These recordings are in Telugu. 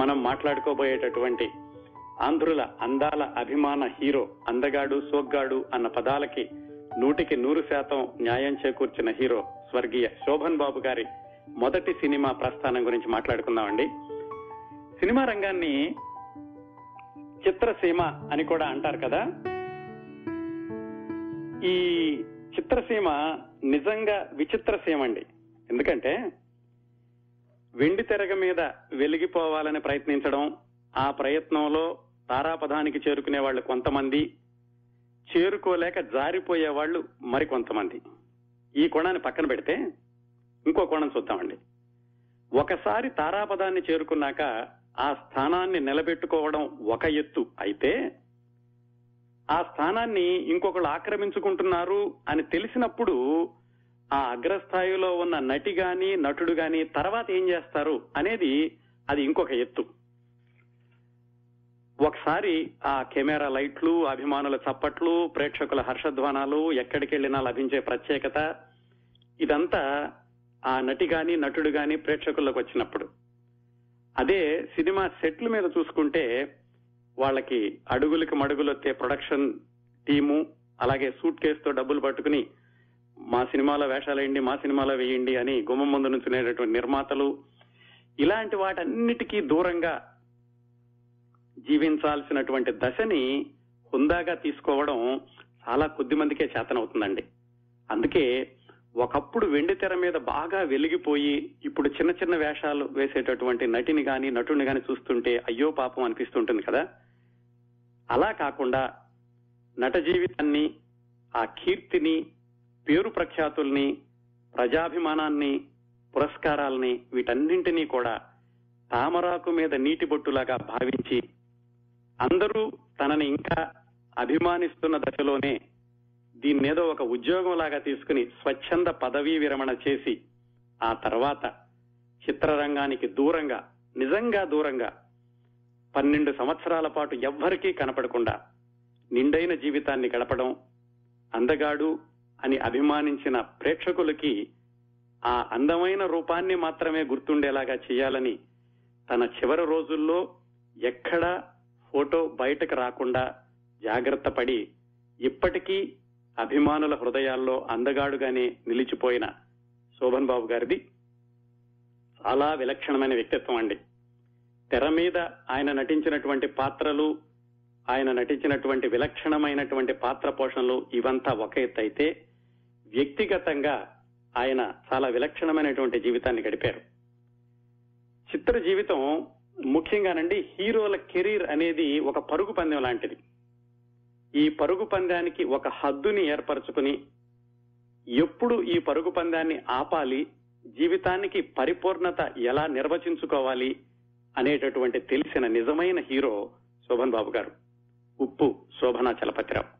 మనం మాట్లాడుకోబోయేటటువంటి ఆంధ్రుల అందాల అభిమాన హీరో అందగాడు సోగ్గాడు అన్న పదాలకి నూటికి నూరు శాతం న్యాయం చేకూర్చిన హీరో స్వర్గీయ శోభన్ బాబు గారి మొదటి సినిమా ప్రస్థానం గురించి మాట్లాడుకుందామండి. సినిమా రంగాన్ని చిత్రసీమ అని కూడా అంటారు కదా. ఈ చిత్రసీమ నిజంగా విచిత్ర సీమ అండి ఎందుకంటే వెండి తెరగ మీద వెలిగిపోవాలని ప్రయత్నించడం ఆ ప్రయత్నంలో తారాపదానికి చేరుకునే వాళ్ళు కొంతమంది చేరుకోలేక జారిపోయే వాళ్ళు మరికొంతమంది. ఈ కోణాన్ని పక్కన పెడితే ఇంకో కోణం చూద్దామండి. ఒకసారి తారాపదాన్ని చేరుకున్నాక ఆ స్థానాన్ని నిలబెట్టుకోవడం ఒక ఎత్తు అయితే ఆ స్థానాన్ని ఇంకొకళ్ళు ఆక్రమించుకుంటున్నారు అని తెలిసినప్పుడు ఆ అగ్రస్థాయిలో ఉన్న నటి గాని నటుడు గాని తర్వాత ఏం చేస్తారు అనేది అది ఇంకొక ఎత్తు. ఒకసారి ఆ కెమెరా లైట్లు అభిమానుల చప్పట్లు ప్రేక్షకుల హర్షధ్వానాలు ఎక్కడికి వెళ్ళినా లభించే ప్రత్యేకత ఇదంతా ఆ నటి గాని నటుడు గాని ప్రేక్షకుల్లోకి వచ్చినప్పుడు. అదే సినిమా సెట్ల మీద చూసుకుంటే వాళ్ళకి అడుగులకి మడుగులొత్తే ప్రొడక్షన్ టీము అలాగే సూట్ కేసుతో డబ్బులు పట్టుకుని మా సినిమాలో వేషాలేయండి మా సినిమాలో వేయండి అని గుమ్మం ముందు నుంచునేటటువంటి నిర్మాతలు ఇలాంటి వాటన్నిటికీ దూరంగా జీవించాల్సినటువంటి దశని హుందాగా తీసుకోవడం చాలా కొద్ది మందికే చేతనవుతుందండి. అందుకే ఒకప్పుడు వెండి తెర మీద బాగా వెలిగిపోయి ఇప్పుడు చిన్న చిన్న వేషాలు వేసేటటువంటి నటిని గాని నటుని గాని చూస్తుంటే అయ్యో పాపం అనిపిస్తుంటుంది కదా. అలా కాకుండా నట జీవితాన్ని ఆ కీర్తిని పేరు ప్రఖ్యాతుల్ని ప్రజాభిమానాన్ని పురస్కారాల్ని వీటన్నింటినీ కూడా తామరాకు మీద నీటి బొట్టులాగా భావించి అందరూ తనని ఇంకా అభిమానిస్తున్న దశలోనే దీన్నేదో ఒక ఉద్యోగం లాగా తీసుకుని స్వచ్ఛంద పదవీ విరమణ చేసి ఆ తర్వాత చిత్రరంగానికి దూరంగా నిజంగా దూరంగా పన్నెండు సంవత్సరాల పాటు ఎవ్వరికీ కనపడకుండా నిండైన జీవితాన్ని గడపడం అందగాడు అని అభిమానించిన ప్రేక్షకులకి ఆ అందమైన రూపాన్ని మాత్రమే గుర్తుండేలాగా చేయాలని తన చివరి రోజుల్లో ఎక్కడా ఫోటో బయటకు రాకుండా జాగ్రత్త పడి ఇప్పటికీ అభిమానుల హృదయాల్లో అందగాడుగానే నిలిచిపోయిన శోభన్ బాబు గారిది చాలా విలక్షణమైన వ్యక్తిత్వం అండి. తెర మీద ఆయన నటించినటువంటి పాత్రలు ఆయన నటించినటువంటి విలక్షణమైనటువంటి పాత్ర పోషణలు ఇవంతా ఒక ఎత్తు అయితే వ్యక్తిగతంగా ఆయన చాలా విలక్షణమైనటువంటి జీవితాన్ని గడిపారు. చిత్ర జీవితం ముఖ్యంగానండి హీరోల కెరీర్ అనేది ఒక పరుగు పందెం లాంటిది. ఈ పరుగు పందానికి ఒక హద్దుని ఏర్పరచుకుని ఎప్పుడు ఈ పరుగు పందాన్ని ఆపాలి జీవితానికి పరిపూర్ణత ఎలా నిర్వచించుకోవాలి అనేటటువంటి తెలిసిన నిజమైన హీరో శోభన్ బాబు గారు. ఉప్పు శోభనా చలపతిరావు.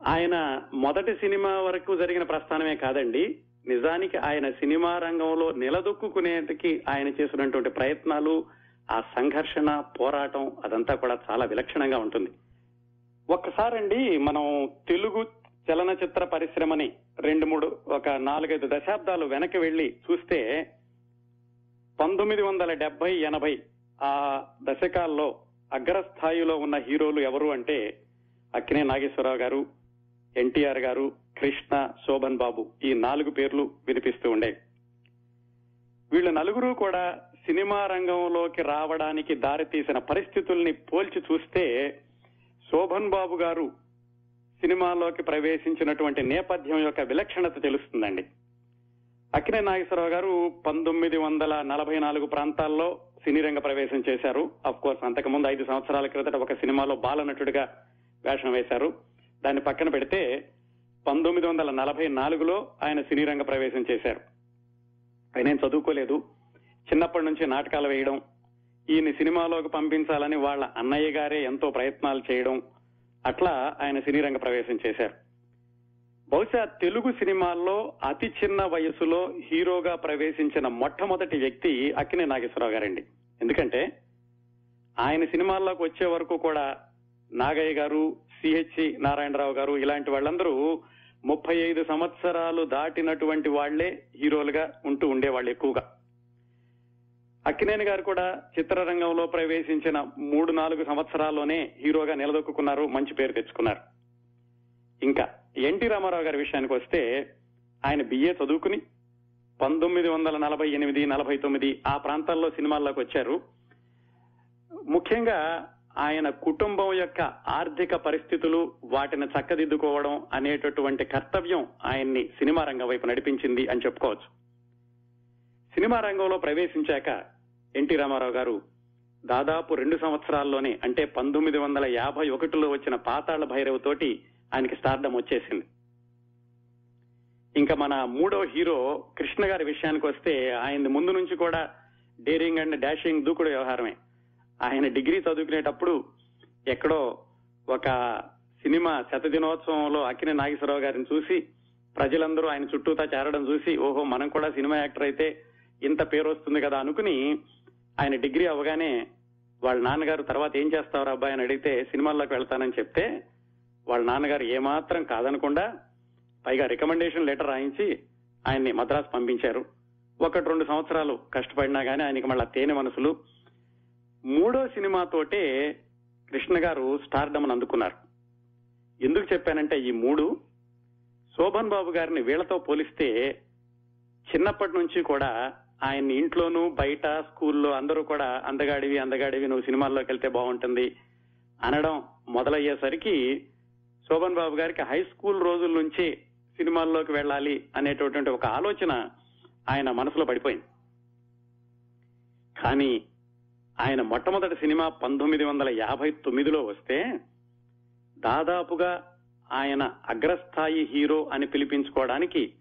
ఆయన మొదటి సినిమా వరకు జరిగిన ప్రస్థానమే కాదండి. నిజానికి ఆయన సినిమా రంగంలో నిలదొక్కునేందుకు ఆయన చేసినటువంటి ప్రయత్నాలు ఆ సంఘర్షణ పోరాటం అదంతా కూడా చాలా విలక్షణంగా ఉంటుంది. ఒక్కసారండి మనం తెలుగు చలనచిత్ర పరిశ్రమని రెండు మూడు ఒక నాలుగైదు దశాబ్దాలు వెనక్కి వెళ్ళి చూస్తే పంతొమ్మిది వందల డెబ్బై ఎనభై ఆ దశకాల్లో అగ్రస్థాయిలో ఉన్న హీరోలు ఎవరు అంటే అక్కినే నాగేశ్వరరావు గారు ఎన్టీఆర్ గారు కృష్ణ శోభన్ బాబు ఈ నాలుగు పేర్లు వినిపిస్తూ ఉండే. వీళ్ళు నలుగురు కూడా సినిమా రంగంలోకి రావడానికి దారితీసిన పరిస్థితుల్ని పోల్చి చూస్తే శోభన్ బాబు గారు సినిమాలోకి ప్రవేశించినటువంటి నేపథ్యం యొక్క విలక్షణత తెలుస్తుందండి. అక్కినే నాగేశ్వరరావు గారు పంతొమ్మిది వందల నలభై నాలుగు ప్రాంతాల్లో సినీ రంగ ప్రవేశం చేశారు. అఫ్ కోర్స్ అంతకుముందు ఐదు సంవత్సరాల క్రితట ఒక సినిమాలో బాలనటుడిగా వేషం వేశారు. దాన్ని పక్కన పెడితే పంతొమ్మిది వందల నలభై నాలుగులో ఆయన సినీ రంగ ప్రవేశం చేశారు. ఆయన చదువుకోలేదు. చిన్నప్పటి నుంచి నాటకాలు వేయడం ఈయన సినిమాలోకి పంపించాలని వాళ్ళ అన్నయ్య గారే ఎంతో ప్రయత్నాలు చేయడం అట్లా ఆయన సినీ రంగ ప్రవేశం చేశారు. బహుశా తెలుగు సినిమాల్లో అతి చిన్న వయసులో హీరోగా ప్రవేశించిన మొట్టమొదటి వ్యక్తి అక్కినే నాగేశ్వరరావు గారండి. ఎందుకంటే ఆయన సినిమాల్లోకి వచ్చే వరకు కూడా నాగయ్య గారు సిహెచ్ నారాయణరావు గారు ఇలాంటి వాళ్ళందరూ ముప్పై ఐదు సంవత్సరాలు దాటినటువంటి వాళ్ళే హీరోలుగా ఉంటూ ఉండేవాళ్ళు ఎక్కువగా. అక్కినేని గారు కూడా చిత్రరంగంలో ప్రవేశించిన మూడు నాలుగు సంవత్సరాల్లోనే హీరోగా నిలదొక్కున్నారు మంచి పేరు తెచ్చుకున్నారు. ఇంకా ఎన్టీ రామారావు గారి విషయానికి వస్తే ఆయన బిఏ చదువుకుని పంతొమ్మిది వందల నలభై ఎనిమిది నలభై తొమ్మిది ఆ ప్రాంతాల్లో సినిమాల్లోకి వచ్చారు. ముఖ్యంగా ఆయన కుటుంబం యొక్క ఆర్థిక పరిస్థితులు వాటిని చక్కదిద్దుకోవడం అనేటటువంటి కర్తవ్యం ఆయన్ని సినిమా రంగం వైపు నడిపించింది అని చెప్పుకోవచ్చు. సినిమా రంగంలో ప్రవేశించాక ఎన్టీ రామారావు గారు దాదాపు రెండు సంవత్సరాల్లోనే అంటే పంతొమ్మిది వందల యాభై ఒకటిలో వచ్చిన పాతాళ భైరవ్ తోటి ఆయనకి స్టార్డం వచ్చేసింది. ఇంకా మన మూడో హీరో కృష్ణ గారి విషయానికి వస్తే ఆయన ముందు నుంచి కూడా డేరింగ్ అండ్ డాషింగ్ దూకుడు వ్యవహారమే. ఆయన డిగ్రీ చదువుకునేటప్పుడు ఎక్కడో ఒక సినిమా శత దినోత్సవంలో అక్కిన నాగేశ్వరరావు గారిని చూసి ప్రజలందరూ ఆయన చుట్టూతా చేరడం చూసి ఓహో మనం కూడా సినిమా యాక్టర్ అయితే ఇంత పేరు వస్తుంది కదా అనుకుని ఆయన డిగ్రీ అవగానే వాళ్ళ నాన్నగారు తర్వాత ఏం చేస్తావు అబ్బాయి అని అడిగితే సినిమాల్లోకి వెళ్తానని చెప్తే వాళ్ళ నాన్నగారు ఏమాత్రం కాదనకుండా పైగా రికమెండేషన్ లెటర్ రాయించి ఆయన్ని మద్రాసు పంపించారు. ఒకటి రెండు సంవత్సరాలు కష్టపడినా గానీ ఆయనకి మళ్ళా తేనె మనసులు మూడో సినిమాతోటే కృష్ణ గారు స్టార్డమ్ని అందుకున్నారు. ఎందుకు చెప్పానంటే ఈ మూడు శోభన్ బాబు గారిని వీళ్ళతో పోలిస్తే చిన్నప్పటి నుంచి కూడా ఆయన్ని ఇంట్లోనూ బయట స్కూల్లో అందరూ కూడా అందగాడివి అందగాడివి నువ్వు సినిమాల్లోకి వెళ్తే బాగుంటుంది అనడం మొదలయ్యేసరికి శోభన్ బాబు గారికి హై స్కూల్ రోజుల నుంచి సినిమాల్లోకి వెళ్ళాలి అనేటటువంటి ఒక ఆలోచన ఆయన మనసులో పడిపోయింది. కానీ ఆయన మొట్టమొదటి సినిమా పంతొమ్మిది వందల యాభై తొమ్మిదిలో వస్తే దాదాపుగా ఆయన అగ్రస్థాయి హీరో అని పిలిపించుకోవడానికి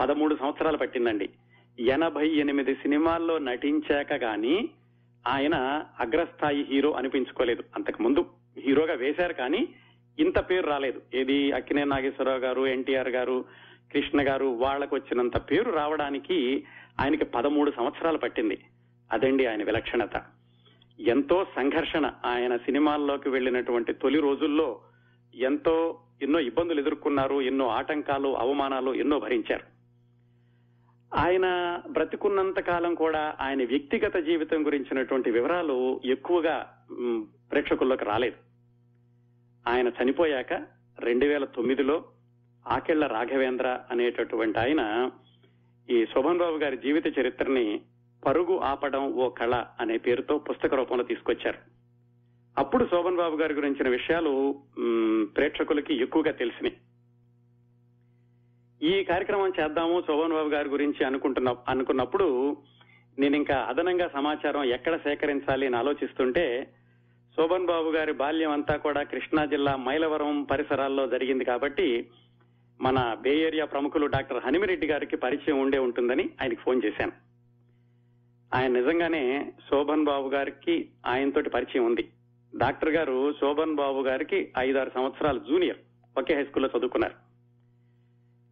పదమూడు సంవత్సరాలు పట్టిందండి. ఎనభై ఎనిమిది సినిమాల్లో నటించాక గాని ఆయన అగ్రస్థాయి హీరో అనిపించుకోలేదు. అంతకు ముందు హీరోగా వేశారు కానీ ఇంత పేరు రాలేదు. ఏది అక్కినే నాగేశ్వరరావు గారు ఎన్టీఆర్ గారు కృష్ణ గారు వాళ్ళకు వచ్చినంత పేరు రావడానికి ఆయనకి పదమూడు సంవత్సరాలు పట్టింది. అదండి ఆయన విలక్షణత. ఎంతో సంఘర్షణ ఆయన సినిమాల్లోకి వెళ్ళినటువంటి తొలి రోజుల్లో ఎంతో ఎన్నో ఇబ్బందులు ఎదుర్కొన్నారు ఎన్నో ఆటంకాలు అవమానాలు ఎన్నో భరించారు. ఆయన బ్రతికున్నంత కాలం కూడా ఆయన వ్యక్తిగత జీవితం గురించినటువంటి వివరాలు ఎక్కువగా ప్రేక్షకుల్లోకి రాలేదు. ఆయన చనిపోయాక రెండు వేల తొమ్మిదిలో ఆకెళ్ళ రాఘవేంద్ర అనేటటువంటి ఆయన ఈ శోభన్ బాబు గారి జీవిత చరిత్రని పరుగు ఆపడం ఓ కళ అనే పేరుతో పుస్తక రూపంలో తీసుకొచ్చారు. అప్పుడు శోభన్ బాబు గారి గురించిన విషయాలు ప్రేక్షకులకి ఎక్కువగా తెలిసినాయి. ఈ కార్యక్రమం చేద్దాము శోభన్ బాబు గారి గురించి అనుకుంటున్న అనుకున్నప్పుడు నేను ఇంకా అదనంగా సమాచారం ఎక్కడ సేకరించాలి అని ఆలోచిస్తుంటే శోభన్ బాబు గారి బాల్యం అంతా కూడా కృష్ణా జిల్లా మైలవరం పరిసరాల్లో జరిగింది కాబట్టి మన బే ఏరియా ప్రముఖులు డాక్టర్ హనిమిరెడ్డి గారికి పరిచయం ఉండే ఉంటుందని ఆయనకి ఫోన్ చేశాను. ఆయన నిజంగానే శోభన్ బాబు గారికి ఆయనతోటి పరిచయం ఉంది. డాక్టర్ గారు శోభన్ బాబు గారికి ఐదారు సంవత్సరాలు జూనియర్. ఒకే హై స్కూల్లో చదువుకున్నారు.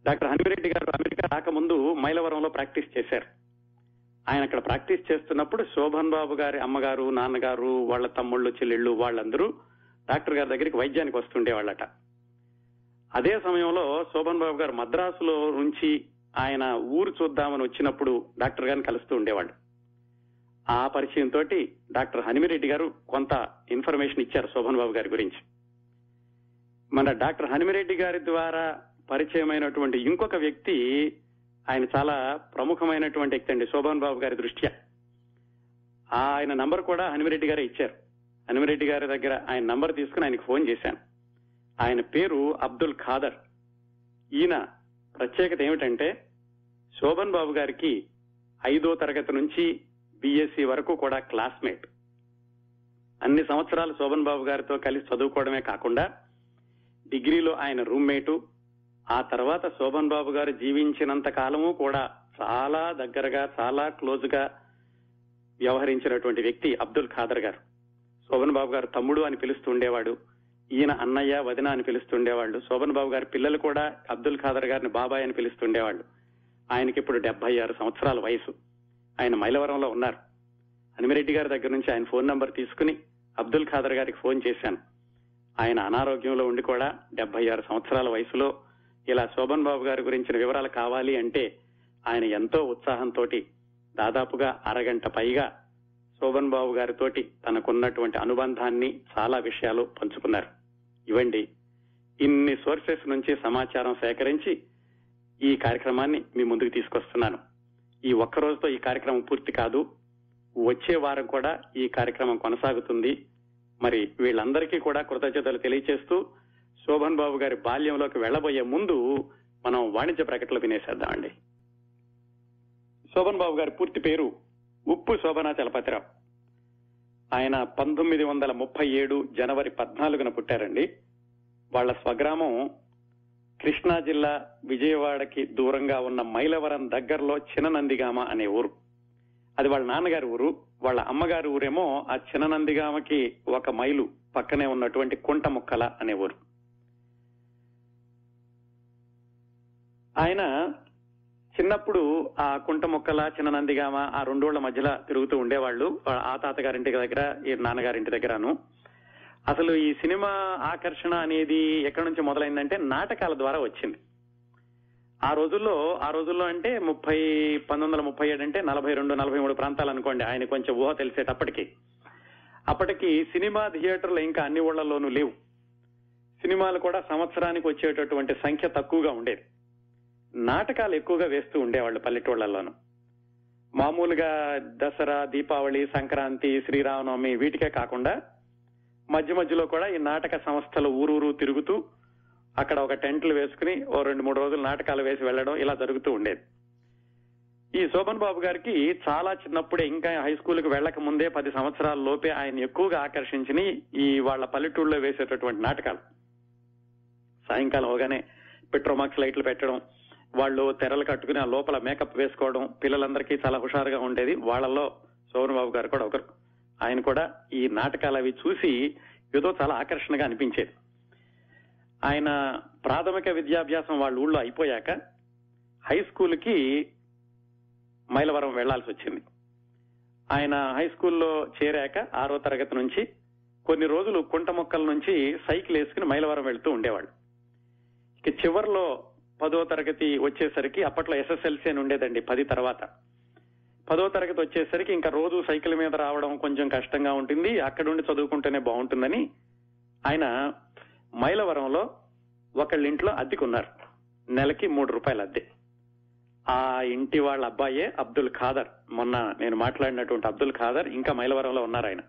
డాక్టర్ హనుమిరెడ్డి గారు అమెరికా రాకముందు మైలవరంలో ప్రాక్టీస్ చేశారు. ఆయన అక్కడ ప్రాక్టీస్ చేస్తున్నప్పుడు శోభన్ బాబు గారి అమ్మగారు నాన్నగారు వాళ్ళ తమ్ముళ్ళు చెల్లెళ్ళు వాళ్ళందరూ డాక్టర్ గారి దగ్గరికి వైద్యానికి వస్తుండేవాళ్ళట. అదే సమయంలో శోభన్ బాబు గారు మద్రాసులో నుంచి ఆయన ఊరు చూద్దామని వచ్చినప్పుడు డాక్టర్ గారిని కలుస్తూ ఉండేవాళ్ళు. ఆ పరిచయం తోటి డాక్టర్ హనిమిరెడ్డి గారు కొంత ఇన్ఫర్మేషన్ ఇచ్చారు శోభన్ బాబు గారి గురించి. మన డాక్టర్ హనిమిరెడ్డి గారి ద్వారా పరిచయమైనటువంటి ఇంకొక వ్యక్తి ఆయన చాలా ప్రముఖమైనటువంటి వ్యక్తి అండి శోభన్ బాబు గారి దృష్ట్యా. ఆయన నంబర్ కూడా హనిమిరెడ్డి గారే ఇచ్చారు. హనిమిరెడ్డి గారి దగ్గర ఆయన నంబర్ తీసుకుని ఆయనకు ఫోన్ చేశాను. ఆయన పేరు అబ్దుల్ ఖాదర్. ఈయన ప్రత్యేకత ఏమిటంటే శోభన్ బాబు గారికి ఐదో తరగతి నుంచి బీఎస్సీ వరకు కూడా క్లాస్మేట్ అన్ని సంవత్సరాలు శోభన్ బాబు గారితో కలిసి చదువుకోవడమే కాకుండా డిగ్రీలో ఆయన రూమ్మేటు ఆ తర్వాత శోభన్ బాబు గారు జీవించినంత కాలము కూడా చాలా దగ్గరగా చాలా క్లోజ్గా వ్యవహరించినటువంటి వ్యక్తి అబ్దుల్ ఖాదర్ గారు. శోభన్ బాబు గారు తమ్ముడు అని పిలుస్తుండేవాడు ఈయన అన్నయ్య వదిన అని పిలుస్తుండేవాళ్ళు శోభన్ బాబు గారి పిల్లలు కూడా అబ్దుల్ ఖాదర్ గారిని బాబాయ్ అని పిలుస్తుండేవాళ్ళు ఆయనకి ఇప్పుడు డెబ్బై ఆరు సంవత్సరాల వయసు. ఆయన మైలవరంలో ఉన్నారు. అనిమిరెడ్డి గారి దగ్గర నుంచి ఆయన ఫోన్ నంబర్ తీసుకుని అబ్దుల్ ఖాదర్ గారికి ఫోన్ చేశాను. ఆయన అనారోగ్యంలో ఉండి కూడా డెబ్బై ఆరు సంవత్సరాల వయసులో ఇలా శోభన్ బాబు గారి గురించిన వివరాలు కావాలి అంటే ఆయన ఎంతో ఉత్సాహంతో దాదాపుగా అరగంట పైగా శోభన్ బాబు గారితోటి తనకున్నటువంటి అనుబంధాన్ని చాలా విషయాలు పంచుకున్నారు. ఇవ్వండి ఇన్ని సోర్సెస్ నుంచి సమాచారం సేకరించి ఈ కార్యక్రమాన్ని మీ ముందుకు తీసుకొస్తున్నాను. ఈ ఒక్క రోజుతో ఈ కార్యక్రమం పూర్తి కాదు. వచ్చే వారం కూడా ఈ కార్యక్రమం కొనసాగుతుంది. మరి వీళ్ళందరికీ కూడా కృతజ్ఞతలు తెలియచేస్తూ శోభన్ బాబు గారి బాల్యంలోకి వెళ్ళబోయే ముందు మనం వాణిజ్య ప్రకటనలు వినేసేద్దామండి. శోభన్ బాబు గారి పూర్తి పేరు ఉప్పు శోభనా చలపతిరావు. ఆయన పంతొమ్మిది వందల ముప్పై ఏడు జనవరి పద్నాలుగున పుట్టారండి. వాళ్ళ స్వగ్రామం కృష్ణా జిల్లా విజయవాడకి దూరంగా ఉన్న మైలవరం దగ్గరలో చిననందిగామ అనే ఊరు. అది వాళ్ళ నాన్నగారి ఊరు. వాళ్ళ అమ్మగారి ఊరేమో ఆ చిననందిగామకి ఒక మైలు పక్కనే ఉన్నటువంటి కుంట ముక్కల అనే ఊరు. ఆయన చిన్నప్పుడు ఆ కుంట మొక్కల చిన్న నందిగామ ఆ రెండోళ్ళ మధ్యలో తిరుగుతూ ఉండేవాళ్ళు. ఆ తాతగారింటి దగ్గర ఈ నాన్నగారింటి దగ్గరను. అసలు ఈ సినిమా ఆకర్షణ అనేది ఎక్కడి నుంచి మొదలైందంటే నాటకాల ద్వారా వచ్చింది. ఆ రోజుల్లో ఆ రోజుల్లో అంటే ముప్పై పంతొమ్మిది వందల ముప్పై ఏడు అంటే నలభై రెండు నలభై మూడు ప్రాంతాలు అనుకోండి ఆయన కొంచెం ఊహ తెలిసేటప్పటికి. అప్పటికి సినిమా థియేటర్లు ఇంకా అన్ని ఊళ్ళలోనూ లేవు. సినిమాలు కూడా సంవత్సరానికి వచ్చేటటువంటి సంఖ్య తక్కువగా ఉండేది. నాటకాలు ఎక్కువగా వేస్తూ ఉండేవాళ్ళు పల్లెటూళ్ళల్లోనూ. మామూలుగా దసరా దీపావళి సంక్రాంతి శ్రీరామనవమి వీటికే కాకుండా మధ్య మధ్యలో కూడా ఈ నాటక సంస్థలు ఊరూరు తిరుగుతూ అక్కడ ఒక టెంట్లు వేసుకుని ఓ రెండు మూడు రోజులు నాటకాలు వేసి వెళ్ళడం ఇలా జరుగుతూ ఉండేది. ఈ శోభన్ బాబు గారికి చాలా చిన్నప్పుడే ఇంకా హై స్కూల్కి వెళ్ళక ముందే పది సంవత్సరాల లోపే ఆయన ఎక్కువగా ఆకర్షించిన ఈ వాళ్ళ పల్లెటూళ్ళలో వేసేటటువంటి నాటకాలు. సాయంకాలం అవగానే పెట్రోమాక్స్ లైట్లు పెట్టడం వాళ్ళు తెరలు కట్టుకుని ఆ లోపల మేకప్ వేసుకోవడం పిల్లలందరికీ చాలా హుషారుగా ఉండేది. వాళ్ళల్లో శోభన్ బాబు గారు కూడా ఒకరు. ఆయన కూడా ఈ నాటకాలు అవి చూసి ఏదో చాలా ఆకర్షణగా అనిపించేది. ఆయన ప్రాథమిక విద్యాభ్యాసం వాళ్ళ ఊళ్ళో అయిపోయాక హై స్కూల్కి మైలవరం వెళ్ళాల్సి వచ్చింది. ఆయన హై స్కూల్లో చేరాక ఆరో తరగతి నుంచి కొన్ని రోజులు కుంట మొక్కల నుంచి సైకిల్ వేసుకుని మైలవరం వెళ్తూ ఉండేవాళ్ళు. ఇక చివరిలో పదో తరగతి వచ్చేసరికి అప్పట్లో ఎస్ఎస్ఎల్సీ అని ఉండేదండి పది తర్వాత. పదో తరగతి వచ్చేసరికి ఇంకా రోజు సైకిల్ మీద రావడం కొంచెం కష్టంగా ఉంటుంది. అక్కడుండి చదువుకుంటేనే బాగుంటుందని ఆయన మైలవరంలో ఒకళ్ళ ఇంట్లో అద్దెకున్నారు. నెలకి మూడు రూపాయల అద్దె. ఆ ఇంటి వాళ్ళ అబ్బాయే అబ్దుల్ ఖాదర్. మొన్న నేను మాట్లాడినటువంటి అబ్దుల్ ఖాదర్ ఇంకా మైలవరంలో ఉన్నారు ఆయన.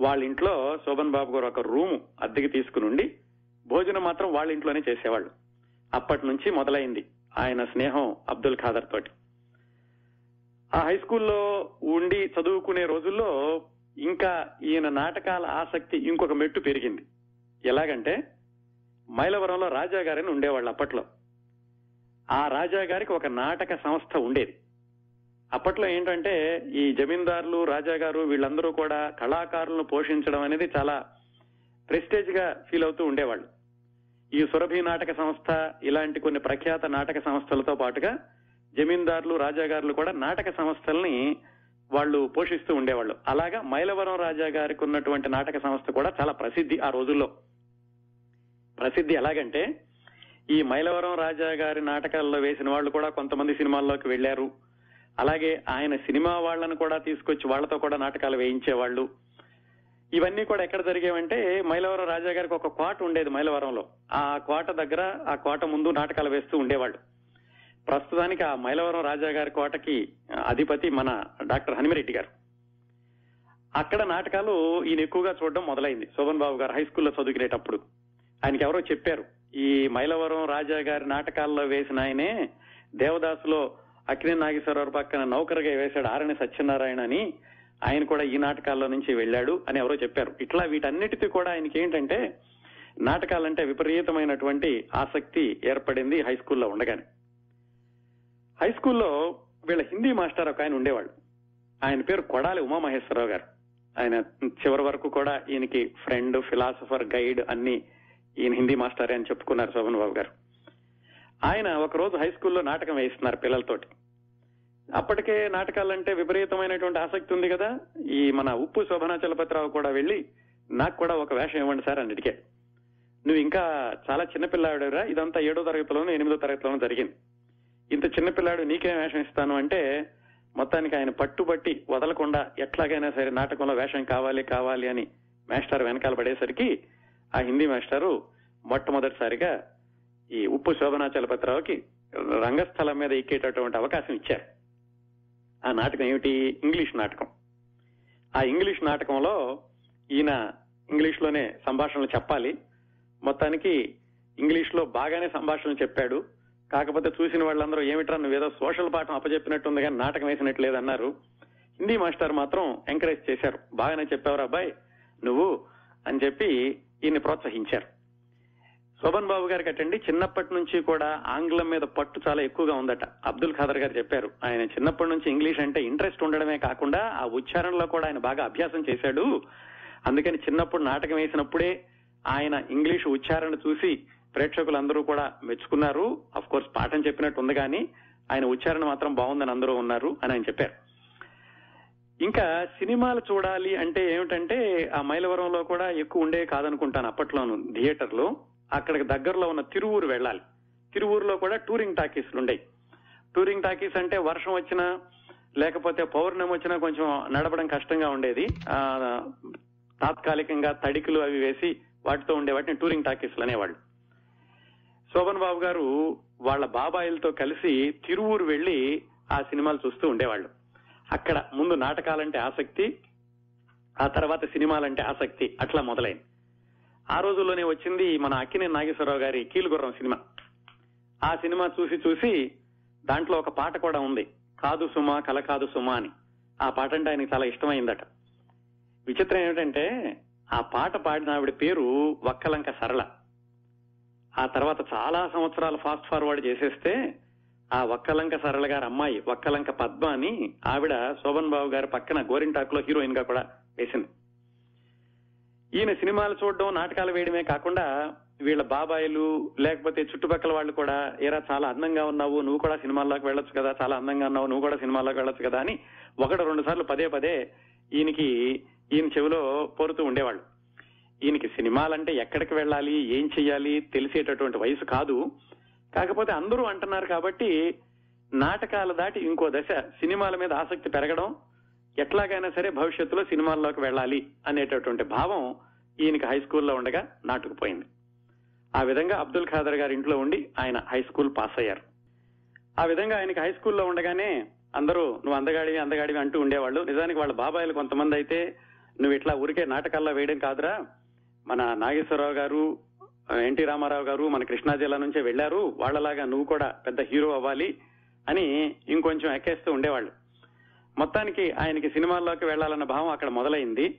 వాళ్ళ ఇంట్లో శోభన్ బాబు గారు ఒక రూము అద్దెకి తీసుకుని ఉండి భోజనం మాత్రం వాళ్ళ ఇంట్లోనే చేసేవాళ్ళు. అప్పటి నుంచి మొదలైంది ఆయన స్నేహం అబ్దుల్ ఖాదర్ తోటి. ఆ హై స్కూల్లో ఉండి చదువుకునే రోజుల్లో ఇంకా ఈయన నాటకాల ఆసక్తి ఇంకొక మెట్టు పెరిగింది. ఎలాగంటే మైలవరంలో రాజా గారని ఉండేవాళ్ళు అప్పట్లో. ఆ రాజా గారికి ఒక నాటక సంస్థ ఉండేది. అప్పట్లో ఏంటంటే ఈ జమీందారులు రాజా గారు వీళ్ళందరూ కూడా కళాకారులను పోషించడం అనేది చాలా ప్రెస్టేజ్గా ఫీల్ అవుతూ ఉండేవాళ్ళు. ఈ సురభి నాటక సంస్థ ఇలాంటి కొన్ని ప్రఖ్యాత నాటక సంస్థలతో పాటుగా జమీందారులు రాజాగారులు కూడా నాటక సంస్థల్ని వాళ్ళు పోషిస్తూ ఉండేవాళ్ళు. అలాగా మైలవరం రాజా గారికి ఉన్నటువంటి నాటక సంస్థ కూడా చాలా ప్రసిద్ధి ఆ రోజుల్లో. ప్రసిద్ధి ఎలాగంటే ఈ మైలవరం రాజా గారి నాటకాల్లో వేసిన వాళ్ళు కూడా కొంతమంది సినిమాల్లోకి వెళ్ళారు అలాగే ఆయన సినిమా వాళ్ళను కూడా తీసుకొచ్చి వాళ్ళతో కూడా నాటకాలు వేయించేవాళ్ళు. ఇవన్నీ కూడా ఎక్కడ జరిగేవంటే మైలవరం రాజా గారికి ఒక కోట ఉండేది మైలవరంలో. ఆ కోట దగ్గర ఆ కోట ముందు నాటకాలు వేస్తూ ఉండేవాళ్ళు. ప్రస్తుతానికి ఆ మైలవరం రాజా గారి కోటకి అధిపతి మన డాక్టర్ హనిమరెడ్డి గారు. అక్కడ నాటకాలు ఈయన ఎక్కువగా చూడడం మొదలైంది. శోభన్ బాబు గారు హై స్కూల్లో చదువుకునేటప్పుడు. ఆయనకి ఎవరో చెప్పారు ఈ మైలవరం రాజా గారి నాటకాల్లో వేసిన ఆయనే దేవదాసులో అక్కినే నాగేశ్వరరావు పక్కన నౌకరుగా వేశాడు ఆరణి సత్యనారాయణ అని ఆయన కూడా ఈ నాటకాల్లో నుంచి వెళ్ళాడు అని ఎవరో చెప్పారు. ఇట్లా వీటన్నిటికీ కూడా ఆయనకి ఏంటంటే నాటకాలంటే విపరీతమైనటువంటి ఆసక్తి ఏర్పడింది హై స్కూల్లో ఉండగానే. హై స్కూల్లో వీళ్ళ హిందీ మాస్టర్ ఒక ఆయన ఉండేవాళ్ళు ఆయన పేరు కొడాలి ఉమామహేశ్వరరావు గారు. ఆయన చివరి వరకు కూడా ఈయనకి ఫ్రెండ్ ఫిలాసఫర్ గైడ్ అన్ని ఈయన హిందీ మాస్టర్ అని చెప్పుకున్నారు శోభన్ బాబు గారు. ఆయన ఒక రోజు హై స్కూల్లో నాటకం వేయిస్తున్నారు పిల్లలతోటి. అప్పటికే నాటకాలంటే విపరీతమైనటువంటి ఆసక్తి ఉంది కదా. ఈ మన ఉప్పు శోభనాచలపతిరావు కూడా వెళ్ళి నాకు కూడా ఒక వేషం ఇవ్వండి సార్ అని అడిగాడు. నువ్వు ఇంకా చాలా చిన్నపిల్లాడురా ఇదంతా ఏడో తరగతిలోనూ ఎనిమిదో తరగతిలోనూ జరిగింది. ఇంత చిన్నపిల్లాడు నీకేం వేషం ఇస్తాను అంటే మొత్తానికి ఆయన పట్టుబట్టి వదలకుండా ఎట్లాగైనా సరే నాటకంలో వేషం కావాలి కావాలి అని మాస్టర్ వెనకాల పడేసరికి ఆ హిందీ మాస్టారు మొట్టమొదటిసారిగా ఈ ఉప్పు శోభనాచలపతిరావుకి రంగస్థలం మీద ఎక్కేటటువంటి అవకాశం ఇచ్చారు. ఆ నాటకం ఏమిటి? ఇంగ్లీష్ నాటకం. ఆ ఇంగ్లీష్ నాటకంలో ఈయన ఇంగ్లీష్లోనే సంభాషణలు చెప్పాలి. మొత్తానికి ఇంగ్లీష్లో బాగానే సంభాషణలు చెప్పాడు. కాకపోతే చూసిన వాళ్ళందరూ ఏమిట్రా నువ్వేదో సోషల్ పాఠం అప్పచెప్పినట్టుంది కానీ నాటకం వేసినట్టు లేదన్నారు హిందీ మాస్టర్ మాత్రం ఎంకరేజ్ చేశారు. బాగానే చెప్పావురా అబ్బాయి నువ్వు అని చెప్పి ఈయన్ని ప్రోత్సహించారు. శోభన్ బాబు గారికి అటండి చిన్నప్పటి నుంచి కూడా ఆంగ్లం మీద పట్టు చాలా ఎక్కువగా ఉందట. అబ్దుల్ ఖాదర్ గారు చెప్పారు ఆయన చిన్నప్పటి నుంచి ఇంగ్లీష్ అంటే ఇంట్రెస్ట్ ఉండడమే కాకుండా ఆ ఉచ్చారణలో కూడా ఆయన బాగా అభ్యాసం చేశాడు. అందుకని చిన్నప్పుడు నాటకం వేసినప్పుడే ఆయన ఇంగ్లీష్ ఉచ్చారణ చూసి ప్రేక్షకులందరూ కూడా మెచ్చుకున్నారు. అఫ్ కోర్స్ పాఠం చెప్పినట్టు ఉంది కానీ ఆయన ఉచ్చారణ మాత్రం బాగుందని అందరూ ఉన్నారు అని ఆయన చెప్పారు. ఇంకా సినిమాలు చూడాలి అంటే ఏమిటంటే ఆ మైలవరంలో కూడా ఎక్కువ ఉండే కాదనుకుంటాను అప్పట్లోను థియేటర్లు. అక్కడికి దగ్గరలో ఉన్న తిరువూరు వెళ్ళాలి. తిరువూరులో కూడా టూరింగ్ టాకీస్లు ఉండేవి టూరింగ్ టాకీస్ అంటే వర్షం వచ్చినా లేకపోతే పౌర్ణమి వచ్చినా కొంచెం నడపడం కష్టంగా ఉండేది. తాత్కాలికంగా తడికలు అవి వేసి వాటితో ఉండే వాటిని టూరింగ్ టాకీస్లు అనేవాళ్ళు. శోభన్ బాబు గారు వాళ్ళ బాబాయిలతో కలిసి తిరువూరు వెళ్ళి ఆ సినిమాలు చూస్తూ ఉండేవాళ్ళు. అక్కడ ముందు నాటకాలంటే ఆసక్తి ఆ తర్వాత సినిమాలంటే ఆసక్తి అట్లా మొదలైంది. ఆ రోజుల్లోనే వచ్చింది మన అక్కినే నాగేశ్వరరావు గారి కీలుగుర్రం సినిమా. ఆ సినిమా చూసి చూసి దాంట్లో ఒక పాట కూడా ఉంది కాదు సుమా కల కాదు సుమా అని. ఆ పాట అంటే ఆయనకి చాలా ఇష్టమైందట. విచిత్రం ఏమిటంటే ఆ పాట పాడిన ఆవిడ పేరు వక్కలంక సరళ. ఆ తర్వాత చాలా సంవత్సరాలు ఫాస్ట్ ఫార్వర్డ్ చేసేస్తే ఆ వక్కలంక సరళ గారి అమ్మాయి వక్కలంక పద్మ అని ఆవిడ శోభన్ బాబు గారి పక్కన గోరింటాక్లో హీరోయిన్గా కూడా వేసింది. ఈయన సినిమాలు చూడడం నాటకాలు వేయడమే కాకుండా వీళ్ళ బాబాయిలు లేకపోతే చుట్టుపక్కల వాళ్ళు కూడా ఏరా చాలా అందంగా ఉన్నావు నువ్వు కూడా సినిమాల్లోకి వెళ్ళొచ్చు కదా చాలా అందంగా ఉన్నావు నువ్వు కూడా సినిమాల్లోకి వెళ్ళొచ్చు కదా అని ఒకటి రెండు సార్లు పదే పదే ఈయనకి ఈయన చెవిలో పోరుతూ ఉండేవాళ్ళు. ఈయనకి సినిమాలంటే ఎక్కడికి వెళ్ళాలి ఏం చెయ్యాలి తెలిసేటటువంటి వయసు కాదు. కాకపోతే అందరూ అంటున్నారు కాబట్టి నాటకాల దాటి ఇంకో దశ సినిమాల మీద ఆసక్తి పెరగడం ఎట్లాగైనా సరే భవిష్యత్తులో సినిమాల్లోకి వెళ్ళాలి అనేటటువంటి భావం ఈయనకి హై స్కూల్లో ఉండగా నాటుకుపోయింది. ఆ విధంగా అబ్దుల్ ఖాదర్ గారి ఇంట్లో ఉండి ఆయన హై స్కూల్ పాస్ అయ్యారు. ఆ విధంగా ఆయనకి హై స్కూల్లో ఉండగానే అందరూ నువ్వు అందగాడివి అందగాడివి అంటూ ఉండేవాళ్ళు. నిజానికి వాళ్ళ బాబాయిలు కొంతమంది అయితే నువ్వు ఇట్లా ఊరికే నాటకాల్లో వేయడం కాదురా. మన నాగేశ్వరరావు గారు ఎన్టీ రామారావు గారు మన కృష్ణా జిల్లా నుంచే వెళ్ళారు వాళ్ళలాగా నువ్వు కూడా పెద్ద హీరో అవ్వాలి అని ఇంకొంచెం ఎక్కేస్తూ ఉండేవాళ్ళు. మొత్తానికి ఆయనకి సినిమాల్లోకి వెళ్ళాలన్న భావం అక్కడ మొదలైంది.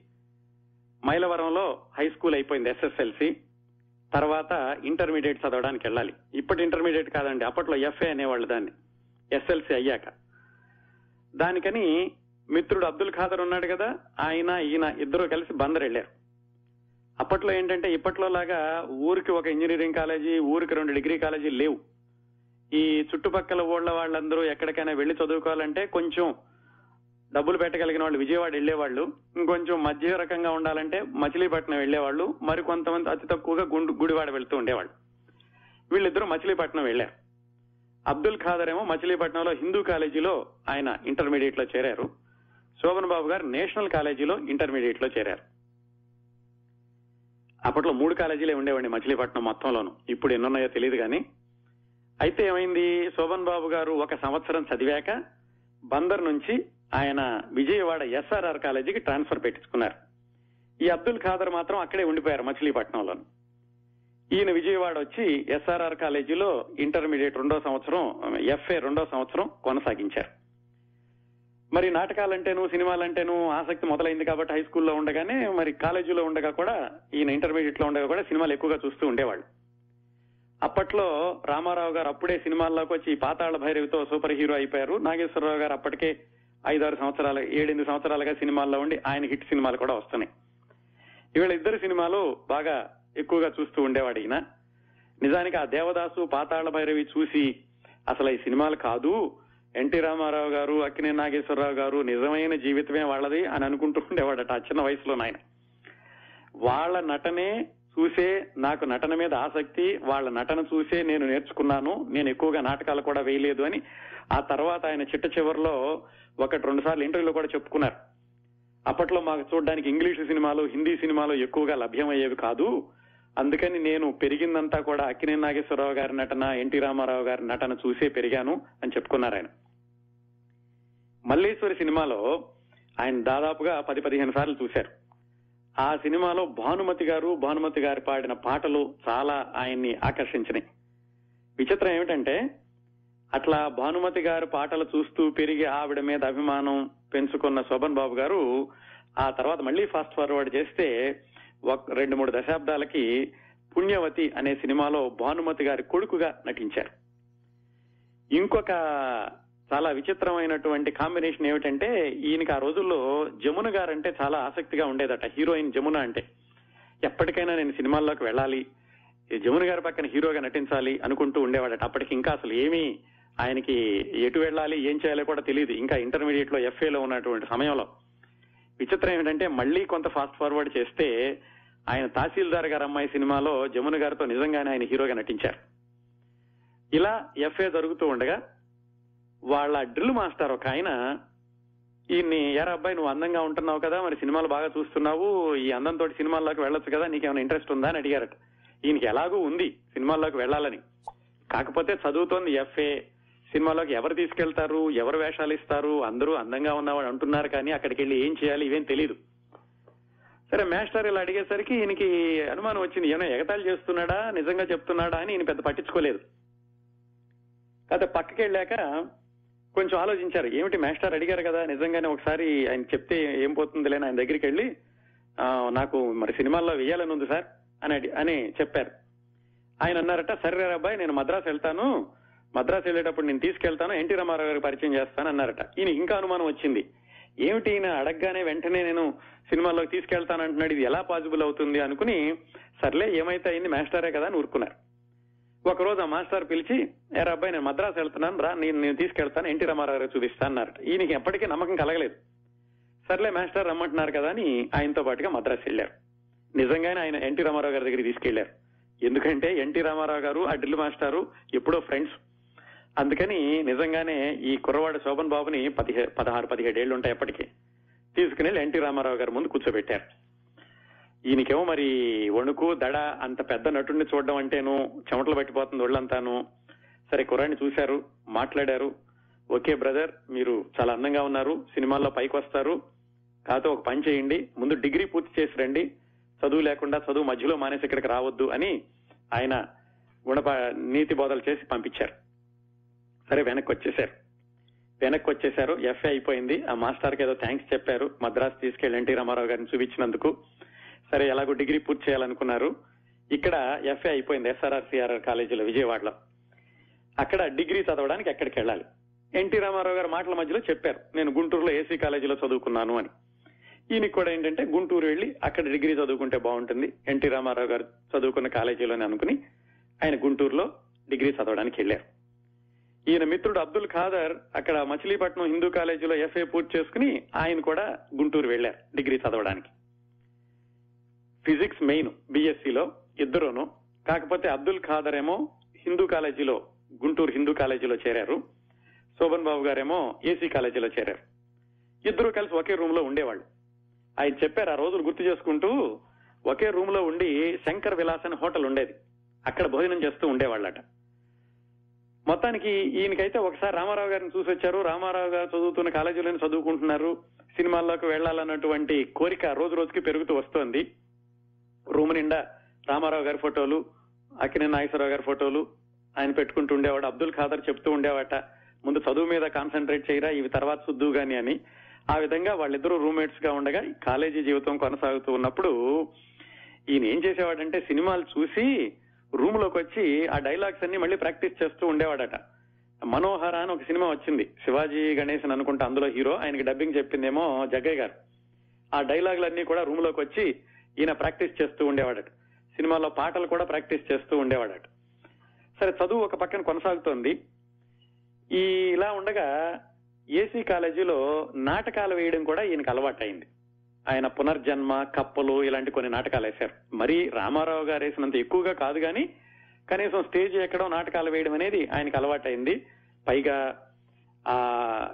మైలవరంలో హై స్కూల్ అయిపోయింది ఎస్ఎస్ఎల్సి. తర్వాత ఇంటర్మీడియట్ చదవడానికి వెళ్ళాలి. ఇప్పటి ఇంటర్మీడియట్ కాదండి అప్పట్లో ఎఫ్ఏ అనేవాళ్ళు దాన్ని. ఎస్ఎల్సి అయ్యాక. దానికని మిత్రుడు అబ్దుల్ ఖాదర్ ఉన్నాడు కదా ఆయన ఈయన ఇద్దరు కలిసి బందర్ వెళ్ళారు. అప్పట్లో ఏంటంటే ఇప్పట్లో లాగా ఊరికి ఒక ఇంజనీరింగ్ కాలేజీ ఊరికి రెండు డిగ్రీ కాలేజీ లేవు. ఈ చుట్టుపక్కల ఊళ్ళ వాళ్ళందరూ ఎక్కడికైనా వెళ్ళి చదువుకోవాలంటే కొంచెం డబ్బులు పెట్టగలిగిన వాళ్ళు విజయవాడ వెళ్ళేవాళ్ళు ఇంకొంచెం మధ్య రకంగా ఉండాలంటే మచిలీపట్నం వెళ్ళేవాళ్ళు మరి కొంతమంది అతి తక్కువగా గుండు గుడివాడ వెళ్తూ ఉండేవాళ్ళు. వీళ్ళిద్దరూ మచిలీపట్నం వెళ్ళారు అబ్దుల్ ఖాదర్ ఏమో మచిలీపట్నంలో హిందూ కాలేజీలో ఆయన ఇంటర్మీడియట్లో చేరారు. శోభన్ బాబు గారు నేషనల్ కాలేజీలో ఇంటర్మీడియట్లో చేరారు. అప్పట్లో మూడు కాలేజీలే ఉండేవండి మచిలీపట్నం మొత్తంలోను. ఇప్పుడు ఎన్నున్నాయో తెలియదు కానీ అయితే ఏమైంది? శోభన్ బాబు గారు ఒక సంవత్సరం చదివాక బందర్ నుంచి ఆయన విజయవాడ ఎస్ఆర్ఆర్ కాలేజీకి ట్రాన్స్ఫర్ పెట్టించుకున్నారు. ఈ అబ్దుల్ ఖాదర్ మాత్రం అక్కడే ఉండిపోయారు మచిలీపట్నంలోను. ఈయన విజయవాడ వచ్చి ఎస్ఆర్ఆర్ కాలేజీలో ఇంటర్మీడియట్ రెండో సంవత్సరం ఎఫ్ఏ రెండో సంవత్సరం కొనసాగించారు. మరి నాటకాలంటేను సినిమాలంటేను ఆసక్తి మొదలైంది కాబట్టి హై స్కూల్లో ఉండగానే మరి కాలేజీలో ఉండగా కూడా ఈయన ఇంటర్మీడియట్లో ఉండగా కూడా సినిమాలు ఎక్కువగా చూస్తూ ఉండేవాళ్ళు. అప్పట్లో రామారావు గారు అప్పుడే సినిమాల్లోకి వచ్చి పాతాళ భైరవితో సూపర్ హీరో అయిపోయారు. నాగేశ్వరరావు గారు అప్పటికే ఐదారు సంవత్సరాలు ఏడెనిమిది సంవత్సరాలుగా సినిమాల్లో ఉండి ఆయన హిట్ సినిమాలు కూడా వస్తున్నాయి. ఇవాళ ఇద్దరు సినిమాలు బాగా ఎక్కువగా చూస్తూ ఉండేవాడు ఈయన. నిజానికి ఆ దేవదాసు పాతాళ భైరవి చూసి అసలు ఈ సినిమాలు కాదు ఎన్టీ రామారావు గారు అక్కినే నాగేశ్వరరావు గారు నిజమైన జీవితమే వాళ్ళది అని అనుకుంటూ ఉండేవాడట ఆ చిన్న వయసులో నాయన. వాళ్ళ నటనే చూసే నాకు నటన మీద ఆసక్తి వాళ్ళ నటన చూసే నేను నేర్చుకున్నాను నేను ఎక్కువగా నాటకాలు కూడా వేయలేదు అని ఆ తర్వాత ఆయన చిట్ట చివరిలో ఒకటి రెండు సార్లు ఇంటర్వ్యూలో కూడా చెప్పుకున్నారు. అప్పట్లో మాకు చూడడానికి ఇంగ్లీషు సినిమాలు హిందీ సినిమాలు ఎక్కువగా లభ్యమయ్యేవి కాదు. అందుకని నేను పెరిగిందంతా కూడా అక్కినే నాగేశ్వరరావు గారి నటన ఎన్టీ రామారావు గారి నటన చూసే పెరిగాను అని చెప్పుకున్నారు ఆయన. మల్లేశ్వరి సినిమాలో ఆయన దాదాపుగా పది పదిహేను సార్లు చూశారు. ఆ సినిమాలో భానుమతి గారు భానుమతి గారు పాడిన పాటలు చాలా ఆయన్ని ఆకర్షించినాయి. విచిత్రం ఏమిటంటే అట్లా భానుమతి గారు పాటలు చూస్తూ పెరిగి ఆవిడ మీద అభిమానం పెంచుకున్న శోభన్ బాబు గారు ఆ తర్వాత మళ్ళీ ఫాస్ట్ ఫార్వర్డ్ చేస్తే రెండు మూడు దశాబ్దాలకి పుణ్యవతి అనే సినిమాలో భానుమతి గారి కొడుకుగా నటించారు. ఇంకొక చాలా విచిత్రమైనటువంటి కాంబినేషన్ ఏమిటంటే ఈయనకి ఆ రోజుల్లో జమున గారంటే చాలా ఆసక్తిగా ఉండేదట హీరోయిన్ జమున అంటే. ఎప్పటికైనా నేను సినిమాల్లోకి వెళ్ళాలి జమున గారి పక్కన హీరోగా నటించాలి అనుకుంటూ ఉండేవాడట. అప్పటికి ఇంకా అసలు ఏమీ ఆయనకి ఎటు వెళ్ళాలి ఏం చేయాలో కూడా తెలియదు. ఇంకా ఇంటర్మీడియట్లో FA లో ఉన్నటువంటి సమయంలో. విచిత్రం ఏమిటంటే మళ్ళీ కొంత ఫాస్ట్ ఫార్వర్డ్ చేస్తే ఆయన తహసీల్దార్ గారు అమ్మాయి సినిమాలో జమున గారితో నిజంగానే ఆయన హీరోగా నటించారు. ఇలా ఎఫ్ఏ జరుగుతూ ఉండగా వాళ్ళ డ్రిల్ మాస్టర్ ఒక ఆయన ఈయన్ని ఎరా అబ్బాయి నువ్వు అందంగా ఉంటున్నావు కదా మరి సినిమాలు బాగా చూస్తున్నావు ఈ అందంతో సినిమాల్లోకి వెళ్ళొచ్చు కదా నీకేమైనా ఇంట్రెస్ట్ ఉందా? అని అడిగారట. ఈయనకి ఎలాగూ ఉంది సినిమాల్లోకి వెళ్ళాలని. కాకపోతే చదువుతోంది ఎఫ్ఏ సినిమాలోకి ఎవరు తీసుకెళ్తారు ఎవరు వేషాలు ఇస్తారు అందరూ అందంగా ఉన్నవాడు అంటున్నారు కానీ అక్కడికి వెళ్ళి ఏం చేయాలి ఇవేం తెలియదు సరే మాస్టర్ ఇలా అడిగేసరికి ఈయనకి అనుమానం వచ్చింది ఏమైనా ఎగతాళి చేస్తున్నాడా నిజంగా చెప్తున్నాడా? అని ఈయన పెద్ద పట్టించుకోలేదు. కాకపోతే పక్కకి వెళ్ళాక కొంచెం ఆలోచించారు. ఏమిటి మాస్టర్ అడిగారు కదా నిజంగానే ఒకసారి ఆయన చెప్తే ఏం పోతుందిలే ఆయన దగ్గరికి వెళ్ళి నాకు మరి సినిమాల్లో వేయాలని ఉంది సార్ అని అని చెప్పారు. ఆయన అన్నారట సరే అబ్బాయి నేను మద్రాసు వెళ్తాను. మద్రాసు వెళ్ళేటప్పుడు నేను తీసుకెళ్తాను. ఎన్టీ రామారావు గారికి పరిచయం చేస్తాను అన్నారట. ఈయన ఇంకా అనుమానం వచ్చింది. ఏమిటి ఈయన అడగగానే వెంటనే నేను సినిమాల్లోకి తీసుకెళ్తాను అంటున్నాడు. ఇది ఎలా పాసిబుల్ అవుతుంది అనుకుని సర్లే ఏమైతే అయింది మాస్టరే కదా అని ఊరుకున్నారు. ఒక రోజు ఆ మాస్టర్ పిలిచి ఎరా అబ్బాయి నేను మద్రాసు వెళ్తున్నాను రా నేను నేను తీసుకెళ్తాను ఎన్టీ రామారావు గారు చూపిస్తాను అన్నారట. ఈయనకి ఎప్పటికీ నమ్మకం కలగలేదు. సర్లే మాస్టర్ రమ్మంటున్నారు కదా అని ఆయనతో పాటుగా మద్రాసు వెళ్ళారు. నిజంగానే ఆయన ఎన్టీ రామారావు గారి దగ్గరికి తీసుకెళ్ళారు. ఎందుకంటే ఎన్టీ రామారావు గారు ఆ డ్రిల్ మాస్టారు ఎప్పుడో ఫ్రెండ్స్. అందుకని నిజంగానే ఈ కుర్రవాడ శోభన్ బాబుని పదిహే పదహారు పదిహేడేళ్ళు ఉంటాయి ఎప్పటికీ తీసుకుని వెళ్ళి ఎన్టీ రామారావు గారి ముందు కూర్చోబెట్టారు. ఈయనకేమో మరి వణుకు దడ అంత పెద్ద నటుడిని చూడడం అంటేను చెమటలు పట్టిపోతుంది ఒళ్ళంతాను. సరే కుర్రాన్ని చూశారు మాట్లాడారు. ఓకే బ్రదర్ మీరు చాలా అందంగా ఉన్నారు సినిమాల్లో పైకి వస్తారు కాకపోతే ఒక పని చేయండి ముందు డిగ్రీ పూర్తి చేసి రండి. చదువు లేకుండా చదువు మధ్యలో మానేసి ఇక్కడికి రావద్దు అని ఆయన గుణప నీతి బోధలు చేసి పంపించారు. సరే వెనక్కి వచ్చేసారు. వెనక్కి వచ్చేసారు ఎఫ్ఏ అయిపోయింది. ఆ మాస్టర్కి ఏదో థ్యాంక్స్ చెప్పారు. మద్రాసు తీసుకెళ్ళి ఎన్టీ రామారావు గారిని చూపించినందుకు. సరే ఎలాగో డిగ్రీ పూర్తి చేయాలనుకున్నారు. ఇక్కడ ఎఫ్ఏ అయిపోయింది ఎస్ఆర్ఆర్ సిఆర్ఆర్ కాలేజీలో విజయవాడలో. అక్కడ డిగ్రీ చదవడానికి ఎక్కడికి వెళ్ళాలి? ఎన్టీ రామారావు గారు మాటల మధ్యలో చెప్పారు నేను గుంటూరులో ఏసీ కాలేజీలో చదువుకున్నాను అని. ఈయనకి కూడా ఏంటంటే గుంటూరు వెళ్ళి అక్కడ డిగ్రీ చదువుకుంటే బాగుంటుంది ఎన్టీ రామారావు గారు చదువుకున్న కాలేజీలోనే అనుకుని ఆయన గుంటూరులో డిగ్రీ చదవడానికి వెళ్ళారు. ఈయన మిత్రుడు అబ్దుల్ ఖాదర్ అక్కడ మచిలీపట్నం హిందూ కాలేజీలో ఎఫ్ఏ పూర్తి చేసుకుని ఆయన కూడా గుంటూరు వెళ్ళారు డిగ్రీ చదవడానికి. ఫిజిక్స్ మెయిన్ బీఎస్సీలో ఇద్దరును. కాకపోతే అబ్దుల్ ఖాదర్ ఏమో హిందూ కాలేజీలో గుంటూరు హిందూ కాలేజీలో చేరారు. శోభన్ బాబు గారేమో ఏసీ కాలేజీలో చేరారు. ఇద్దరు కలిసి ఒకే రూమ్లో ఉండేవాళ్ళు. ఆయన చెప్పారు ఆ రోజులు గుర్తు చేసుకుంటూ ఒకే రూమ్లో ఉండి శంకర్ విలాస్ అనే హోటల్ ఉండేది. అక్కడ భోజనం చేస్తూ ఉండేవాళ్ళట. మొత్తానికి ఈయనకైతే ఒకసారి రామారావు గారిని చూసి వచ్చారు. రామారావు గారు చదువుతున్న కాలేజీలోనే చదువుకుంటున్నారు. సినిమాల్లోకి వెళ్ళాలన్నటువంటి కోరిక రోజు రోజుకి పెరుగుతూ వస్తోంది. రూమ్ నిండా రామారావు గారి ఫోటోలు అక్కినే నాగేశ్వరరావు గారి ఫోటోలు ఆయన పెట్టుకుంటూ ఉండేవాడు. అబ్దుల్ ఖాదర్ చెప్తూ ఉండేవాట ముందు చదువు మీద కాన్సన్ట్రేట్ చేయరా ఇవి తర్వాత సుద్దు గాని అని. ఆ విధంగా వాళ్ళిద్దరూ రూమ్మేట్స్గా ఉండగా ఈ కాలేజీ జీవితం కొనసాగుతూ ఉన్నప్పుడు ఈయన ఏం చేసేవాడంటే సినిమాలు చూసి రూమ్లోకి వచ్చి ఆ డైలాగ్స్ అన్ని మళ్ళీ ప్రాక్టీస్ చేస్తూ ఉండేవాడట. మనోహర అని ఒక సినిమా వచ్చింది. శివాజీ గణేశన్ అనుకుంటా అందులో హీరో. ఆయనకి డబ్బింగ్ చెప్పిందేమో జగ్గయ్య గారు. ఆ డైలాగులన్నీ కూడా రూమ్లోకి వచ్చి ఈయన ప్రాక్టీస్ చేస్తూ ఉండేవాడట. సినిమాలో పాటలు కూడా ప్రాక్టీస్ చేస్తూ ఉండేవాడట. సరే చదువు ఒక పక్కన కొనసాగుతోంది. ఈ ఇలా ఉండగా ఏసీ కాలేజీలో నాటకాలు వేయడం కూడా ఈయనకు అలవాటైంది. ఆయన పునర్జన్మ కప్పలు ఇలాంటి కొన్ని నాటకాలు వేశారు. మరీ రామారావు గారు వేసినంత ఎక్కువగా కాదు కానీ కనీసం స్టేజ్ ఎక్కడో నాటకాలు వేయడం అనేది ఆయనకు అలవాటైంది. పైగా ఆ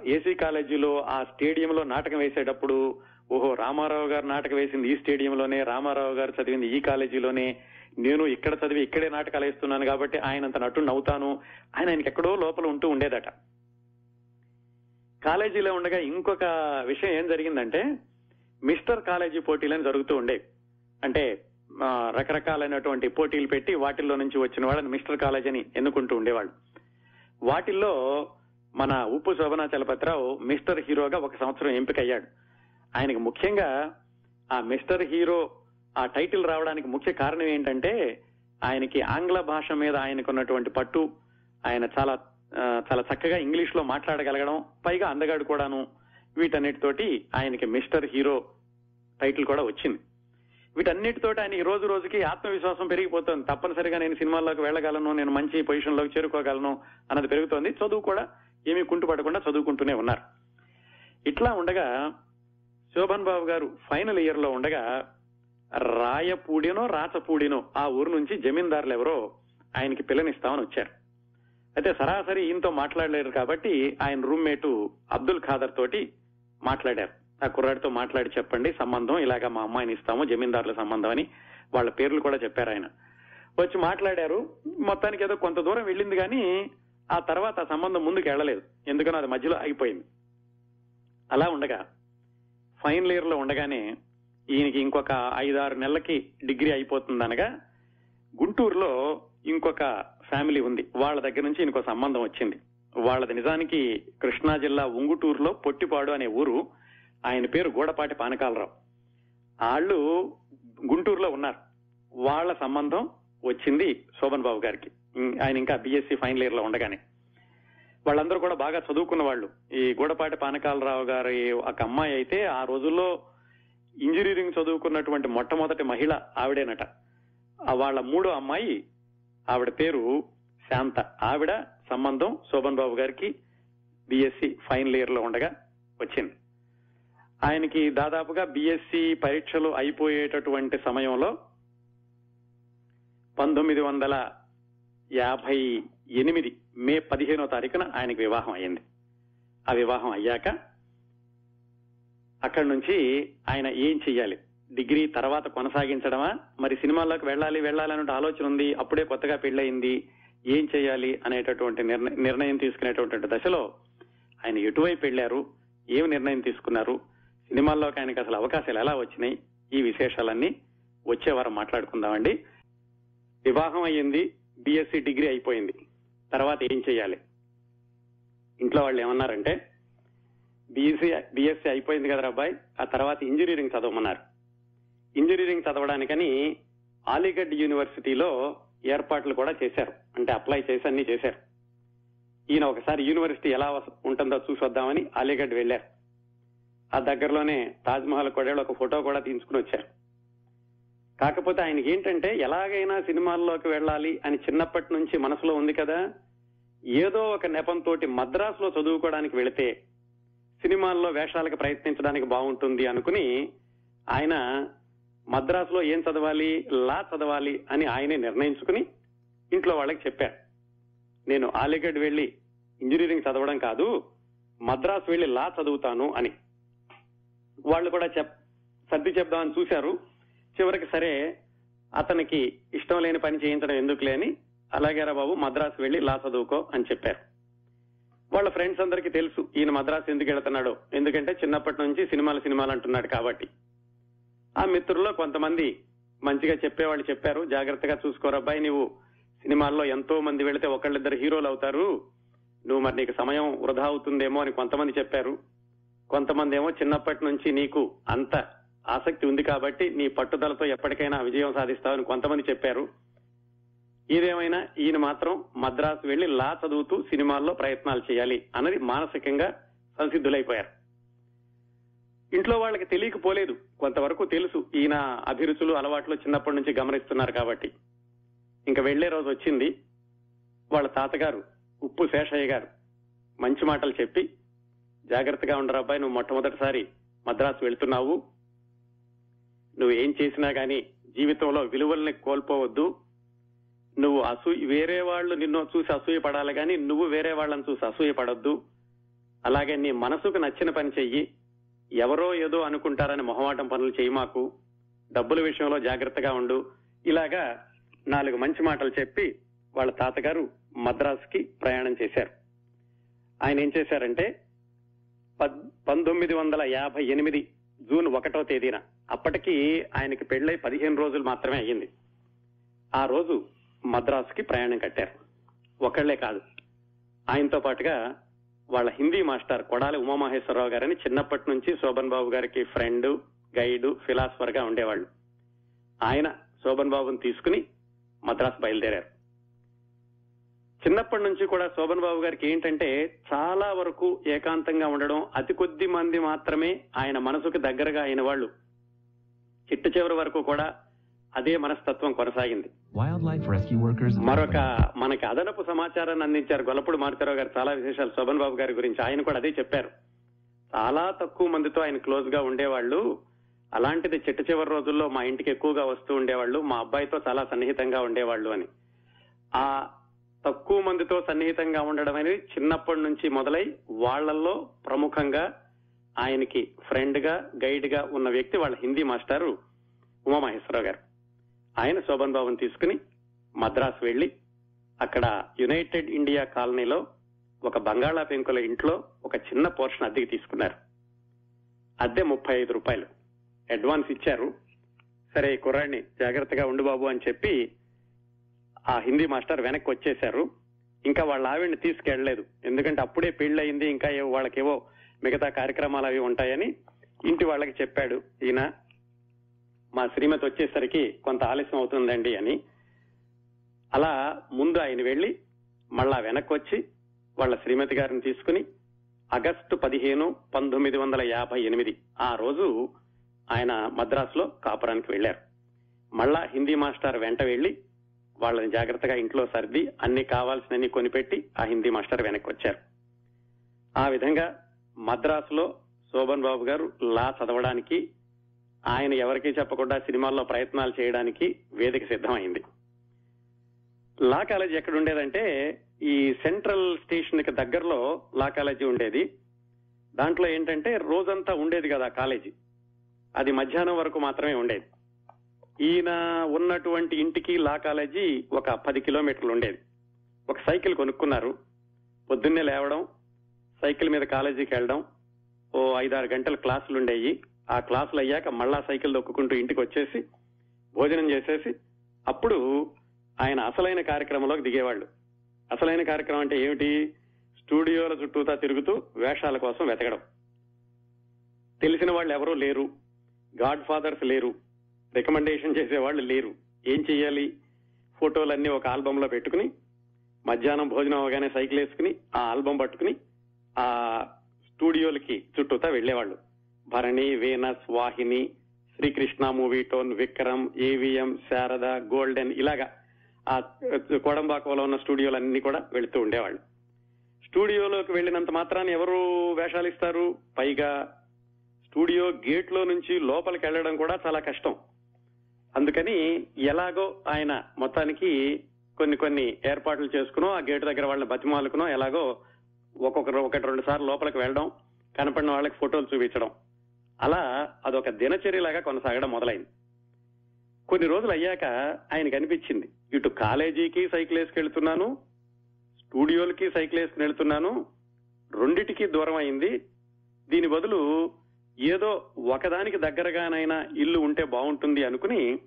ఏసీ కాలేజీలో ఆ స్టేడియంలో నాటకం వేసేటప్పుడు ఓహో రామారావు గారు నాటకం వేసింది ఈ స్టేడియంలోనే రామారావు గారు చదివింది ఈ కాలేజీలోనే. నేను ఇక్కడ చదివి ఇక్కడే నాటకాలు వేస్తున్నాను కాబట్టి ఆయనంత నటు నవ్వుతాను. ఆయన ఆయనకి ఎక్కడో లోపల ఉంటూ ఉండేదట. కాలేజీలో ఉండగా ఇంకొక విషయం ఏం జరిగిందంటే మిస్టర్ కాలేజీ పోటీలని జరుగుతూ ఉండేవి అంటే రకరకాలైనటువంటి పోటీలు పెట్టి వాటిల్లో నుంచి వచ్చిన వాళ్ళని మిస్టర్ కాలేజ్ అని ఎన్నుకుంటూ ఉండేవాళ్ళు. వాటిల్లో మన ఉప్పు శోభనా చలపతిరావు మిస్టర్ హీరోగా ఒక సంవత్సరం ఎంపికయ్యాడు. ఆయనకు ముఖ్యంగా ఆ మిస్టర్ హీరో ఆ టైటిల్ రావడానికి ముఖ్య కారణం ఏంటంటే ఆయనకి ఆంగ్ల భాష మీద ఆయనకున్నటువంటి పట్టు ఆయన చాలా చాలా చక్కగా ఇంగ్లీష్లో మాట్లాడగలగడం పైగా అందగాడు కూడాను వీటన్నిటితోటి ఆయనకి మిస్టర్ హీరో టైటిల్ కూడా వచ్చింది. వీటన్నిటితోటి ఆయన ఈ రోజు రోజుకి ఆత్మవిశ్వాసం పెరిగిపోతుంది. తప్పనిసరిగా నేను సినిమాల్లోకి వెళ్ళగలను నేను మంచి పొజిషన్లోకి చేరుకోగలను అన్నది పెరుగుతోంది. చదువు కూడా ఏమీ కుంటుపడకుండా చదువుకుంటూనే ఉన్నారు. ఇట్లా ఉండగా శోభన్ బాబు గారు ఫైనల్ ఇయర్లో ఉండగా రాయపూడినో రాచపూడినో ఆ ఊరు నుంచి జమీందారులు ఎవరో ఆయనకి పిల్లనిస్తామని వచ్చారు. అయితే సరాసరి ఈయనతో మాట్లాడలేరు కాబట్టి ఆయన రూమ్మేటు అబ్దుల్ ఖాదర్ తోటి మాట్లాడారు. ఆ కుర్రాడితో మాట్లాడి చెప్పండి సంబంధం ఇలాగా మా అమ్మాయిని ఇస్తాము జమీందారుల సంబంధం అని వాళ్ళ పేర్లు కూడా చెప్పారు ఆయన. వచ్చి మాట్లాడారు మొత్తానికి ఏదో కొంత దూరం వెళ్ళింది కానీ ఆ తర్వాత ఆ సంబంధం ముందుకు వెళ్ళలేదు. ఎందుకనో అది మధ్యలో ఆగిపోయింది. అలా ఉండగా ఫైనల్ ఇయర్లో ఉండగానే ఈయనకి ఇంకొక ఐదారు నెలలకి డిగ్రీ అయిపోతుంది అనగా గుంటూరులో ఇంకొక ఫ్యామిలీ ఉంది. వాళ్ళ దగ్గర నుంచి ఇంకో సంబంధం వచ్చింది. వాళ్ళది నిజానికి కృష్ణా జిల్లా ఉంగుటూరులో పొట్టిపాడు అనే ఊరు. ఆయన పేరు గూడపాటి పానకాలరావు. వాళ్ళు గుంటూరులో ఉన్నారు. వాళ్ళ సంబంధం వచ్చింది శోభన్ బాబు గారికి. ఆయన ఇంకా బీఎస్సీ ఫైనల్ ఇయర్లో ఉండగానే. వాళ్ళందరూ కూడా బాగా చదువుకున్న వాళ్ళు. ఈ గూడపాటి పానకాలరావు గారి ఒక అమ్మాయి అయితే ఆ రోజుల్లో ఇంజనీరింగ్ చదువుకున్నటువంటి మొట్టమొదటి మహిళ ఆవిడేనట. వాళ్ళ మూడో అమ్మాయి ఆవిడ పేరు శాంత. ఆవిడ సంబంధం శోభన్ బాబు గారికి బీఎస్సీ ఫైనల్ ఇయర్లో ఉండగా వచ్చింది. ఆయనకి దాదాపుగా బీఎస్సీ పరీక్షలు అయిపోయేటటువంటి సమయంలో పంతొమ్మిది వందల యాభై ఎనిమిది మే పదిహేనో తారీఖున ఆయనకు వివాహం అయింది ఆ వివాహం అయ్యాక అక్కడి నుంచి ఆయన ఏం చెయ్యాలి? డిగ్రీ తర్వాత కొనసాగించడమా? మరి సినిమాల్లోకి వెళ్ళాలి వెళ్ళాలి అనే ఆలోచన ఉంది అప్పుడే కొత్తగా పెళ్ళయింది ఏం చేయాలి అనేటటువంటి నిర్ణయం తీసుకునేటటువంటి దశలో ఆయన ఎటువైపు వెళ్ళారు? ఏం నిర్ణయం తీసుకున్నారు? సినిమాల్లోకి ఆయనకి అసలు అవకాశాలు ఎలా వచ్చినాయి? ఈ విశేషాలన్నీ వచ్చే వారం మాట్లాడుకుందామండి. వివాహం అయ్యింది బిఎస్సి డిగ్రీ అయిపోయింది. తర్వాత ఏం చేయాలి? ఇంట్లో వాళ్ళు ఏమన్నారంటే బీఎస్సీ బీఎస్సీ అయిపోయింది కదా అబ్బాయి ఆ తర్వాత ఇంజనీరింగ్ చదవమన్నారు. ఇంజనీరింగ్ చదవడానికని అలీగఢ్ యూనివర్సిటీలో ఏర్పాట్లు కూడా చేశారు. అంటే అప్లై చేసి అన్ని చేశారు. ఈయన ఒకసారి యూనివర్సిటీ ఎలా ఉంటుందో చూసి వద్దామని అలీగఢ్ వెళ్ళారు ఆ దగ్గరలోనే తాజ్ మహల్ ఒక ఫోటో కూడా తీసుకుని వచ్చారు. కాకపోతే ఆయనకి ఏంటంటే ఎలాగైనా సినిమాల్లోకి వెళ్ళాలి అని చిన్నప్పటి నుంచి మనసులో ఉంది కదా. ఏదో ఒక నెపంతో మద్రాసులో చదువుకోవడానికి వెళితే సినిమాల్లో వేషాలకు ప్రయత్నించడానికి బాగుంటుంది అనుకుని ఆయన మద్రాసులో ఏం చదవాలి లా చదవాలి అని ఆయనే నిర్ణయించుకుని ఇంట్లో వాళ్ళకి చెప్పారు నేను అలీగఢ్ వెళ్ళి ఇంజనీరింగ్ చదవడం కాదు మద్రాసు వెళ్ళి లా చదువుతాను అని. వాళ్ళు కూడా చెప్ సర్ది చెప్దామని చూశారు. చివరికి సరే అతనికి ఇష్టం లేని పని చేయించడం ఎందుకులే అని అలాగేరా బాబు మద్రాసు వెళ్ళి లా చదువుకో అని చెప్పారు. వాళ్ళ ఫ్రెండ్స్ అందరికీ తెలుసు ఈయన మద్రాసు ఎందుకు వెళుతున్నాడో ఎందుకంటే చిన్నప్పటి నుంచి సినిమాలు సినిమాలు అంటున్నాడు కాబట్టి. ఆ మిత్రుల్లో కొంతమంది మంచిగా చెప్పేవాళ్ళు చెప్పారు జాగ్రత్తగా చూసుకోరబ్బాయి నువ్వు సినిమాల్లో ఎంతో మంది వెళితే ఒకళ్ళిద్దరు హీరోలు అవుతారు. నువ్వు మరి నీకు సమయం వృధా అవుతుందేమో అని కొంతమంది చెప్పారు. కొంతమంది ఏమో చిన్నప్పటి నుంచి నీకు అంత ఆసక్తి ఉంది కాబట్టి నీ పట్టుదలతో ఎప్పటికైనా విజయం సాధిస్తావని కొంతమంది చెప్పారు. ఏదేమైనా ఈయన మాత్రం మద్రాసు వెళ్ళి లా చదువుతూ సినిమాల్లో ప్రయత్నాలు చేయాలి అన్నది మానసికంగా సంసిద్ధులైపోయారు. ఇంట్లో వాళ్ళకి తెలియకపోలేదు కొంతవరకు తెలుసు ఈయన అభిరుచులు అలవాట్లు చిన్నప్పటి నుంచి గమనిస్తున్నారు కాబట్టి. ఇంకా వెళ్ళే రోజు వచ్చింది వాళ్ళ తాతగారు ఉప్పు శేషయ్య గారు. మంచి మాటలు చెప్పి జాగ్రత్తగా ఉండరు అబ్బాయి నువ్వు మొట్టమొదటిసారి మద్రాసు వెళ్తున్నావు. నువ్వు ఏం చేసినా కానీ జీవితంలో విలువల్ని కోల్పోవద్దు. నువ్వు అసూ వేరే వాళ్ళు నిన్ను చూసి అసూయ పడాలి కానీ నువ్వు వేరే వాళ్ళని చూసి అసూయ పడొద్దు. అలాగే నీ మనసుకు నచ్చిన పని చెయ్యి. ఎవరో ఏదో అనుకుంటారని మొహమాటం పనులు చేయి మాకు. డబ్బుల విషయంలో జాగ్రత్తగా ఉండు. ఇలాగా నాలుగు మంచి మాటలు చెప్పి వాళ్ళ తాతగారు మద్రాసుకి ప్రయాణం చేశారు. ఆయన ఏం చేశారంటే పద్- పంతొమ్మిది వందల యాభై ఎనిమిది జూన్ ఒకటో తేదీన. అప్పటికి ఆయనకి పెళ్ళై పదిహేను రోజులు మాత్రమే అయ్యింది. ఆ రోజు మద్రాసుకి ప్రయాణం కట్టారు. ఒకళ్ళే కాదు. ఆయనతో పాటుగా వాళ్ళ హిందీ మాస్టర్ కొడాలి ఉమామహేశ్వరరావు గారని చిన్నప్పటి నుంచి శోభన్ బాబు గారికి ఫ్రెండ్ గైడ్ ఫిలాసఫర్గా ఉండేవాళ్ళు. ఆయన శోభన్ బాబుని తీసుకుని మద్రాసు బయలుదేరారు. చిన్నప్పటి నుంచి కూడా శోభన్ బాబు గారికి ఏంటంటే చాలా వరకు ఏకాంతంగా ఉండడం అతి కొద్ది మంది మాత్రమే ఆయన మనసుకు దగ్గరగా అయిన వాళ్ళు. చిట్ట చివరి వరకు కూడా అదే మనస్తత్వం కొనసాగింది. మరొక మనకి అదనపు సమాచారాన్ని అందించారు గొల్లపూడి మారుతారావు గారు. చాలా విశేషాలు శోభన్ బాబు గారి గురించి ఆయన కూడా అదే చెప్పారు. చాలా తక్కువ మందితో ఆయన క్లోజ్గా ఉండేవాళ్ళు. అలాంటిది చిట్ట చివరి రోజుల్లో మా ఇంటికి ఎక్కువగా వస్తూ ఉండేవాళ్ళు. మా అబ్బాయితో చాలా సన్నిహితంగా ఉండేవాళ్ళు అని. ఆ తక్కువ మందితో సన్నిహితంగా ఉండడం అనేది చిన్నప్పటి నుంచి మొదలై వాళ్ళల్లో ప్రముఖంగా ఆయనకి ఫ్రెండ్గా గైడ్గా ఉన్న వ్యక్తి వాళ్ళ హిందీ మాస్టారు ఉమామహేశ్వరరావు గారు. ఆయన శోభన్ బాబుని తీసుకుని మద్రాసు వెళ్ళి అక్కడ యునైటెడ్ ఇండియా కాలనీలో ఒక బంగాళా పెంకుల ఇంట్లో ఒక చిన్న పోర్షన్ అద్దెకి తీసుకున్నారు. అద్దె ముప్పై ఐదు రూపాయలు. అడ్వాన్స్ ఇచ్చారు. సరే ఈ కుర్రాడిని జాగ్రత్తగా ఉండు బాబు అని చెప్పి ఆ హిందీ మాస్టర్ వెనక్కి వచ్చేశారు. ఇంకా వాళ్ళ ఆవిడని తీసుకెళ్ళలేదు ఎందుకంటే అప్పుడే పెళ్ళయింది ఇంకా ఏవో వాళ్ళకేవో మిగతా కార్యక్రమాలు అవి ఉంటాయని ఇంటి వాళ్ళకి చెప్పాడు. ఈయన మా శ్రీమతి వచ్చేసరికి కొంత ఆలస్యం అవుతుందండి అని. అలా ముందు ఆయన వెళ్ళి మళ్ళా వెనక్కి వచ్చి వాళ్ళ శ్రీమతి గారిని తీసుకుని ఆగస్టు పదిహేను పంతొమ్మిది వందల యాభై ఎనిమిది ఆ రోజు ఆయన మద్రాసులో కాపురానికి వెళ్ళారు మళ్ళా హిందీ మాస్టర్ వెంట వెళ్ళి వాళ్ళని జాగ్రత్తగా ఇంట్లో సర్ది అన్ని కావాల్సినన్ని కొనిపెట్టి ఆ హిందీ మాస్టర్ వెనక్కి వచ్చారు ఆ విధంగా మద్రాసులో శోభన్ బాబు గారు లా చదవడానికి ఆయన ఎవరికీ చెప్పకుండా సినిమాల్లో ప్రయత్నాలు చేయడానికి వేదిక సిద్ధమైంది. లా కాలేజీ ఎక్కడ ఉండేదంటే ఈ సెంట్రల్ స్టేషన్కి దగ్గరలో లా కాలేజీ ఉండేది. దాంట్లో ఏంటంటే రోజంతా ఉండేది కదా కాలేజీ. అది మధ్యాహ్నం వరకు మాత్రమే ఉండేది. ఈయన ఉన్నటువంటి ఇంటికి లా కాలేజీ ఒక పది కిలోమీటర్లు ఉండేది. ఒక సైకిల్ కొనుక్కున్నారు. పొద్దున్నే లేవడం సైకిల్ మీద కాలేజీకి వెళ్ళడం ఓ ఐదారు గంటల క్లాసులు ఉండేవి ఆ క్లాసులు అయ్యాక మళ్ళా సైకిల్ దొక్కుకుంటూ ఇంటికి వచ్చేసి భోజనం చేసేసి అప్పుడు ఆయన అసలైన కార్యక్రమంలోకి దిగేవాళ్ళు. అసలైన కార్యక్రమం అంటే ఏమిటి? స్టూడియోల చుట్టూతా తిరుగుతూ వేషాల కోసం వెతకడం. తెలిసిన వాళ్ళు ఎవరూ లేరు. గాడ్ ఫాదర్స్ లేరు. రికమెండేషన్ చేసేవాళ్ళు లేరు. ఏం చెయ్యాలి? ఫోటోలన్నీ ఒక ఆల్బమ్లో పెట్టుకుని మధ్యాహ్నం భోజనం అవగానే సైకిల్ వేసుకుని ఆ ఆల్బమ్ పట్టుకుని ఆ స్టూడియోలకి చుట్టూతా వెళ్ళేవాళ్ళు Bharani Venus Vahini Srikrishna Movietone Vikram AVM Sarada golden ఇలాగా ఆ కోడంబాకంలో ఉన్న స్టూడియోలన్నీ కూడా వెళుతూ ఉండేవాళ్ళు. స్టూడియోలోకి వెళ్ళినంత మాత్రాన్ని ఎవరు వేషాలు ఇస్తారు పైగా స్టూడియో గేట్లో నుంచి లోపలికి వెళ్ళడం కూడా చాలా కష్టం. అందుకని ఎలాగో ఆయన మొత్తానికి కొన్ని కొన్ని ఏర్పాట్లు చేసుకునో ఆ గేట్ దగ్గర వాళ్ళని బతిమాలుకునో ఎలాగో ఒక్కొక్కరు ఒకటి రెండు సార్లు లోపలికి వెళ్ళడం కనపడిన వాళ్ళకి ఫోటోలు చూపించడం. అలా అదొక దినచర్యలాగా కొనసాగడం మొదలైంది. కొన్ని రోజులు అయ్యాక ఆయనకు అనిపించింది ఇటు కాలేజీకి సైకిల్ వేసుకెళ్తున్నాను స్టూడియోలకి సైకిల్ వేసుకుని వెళ్తున్నాను రెండిటికి దూరం అయింది దీని బదులు ఏదో ఒకదానికి దగ్గరగానైనా ఇల్లు ఉంటే బాగుంటుంది అనుకుని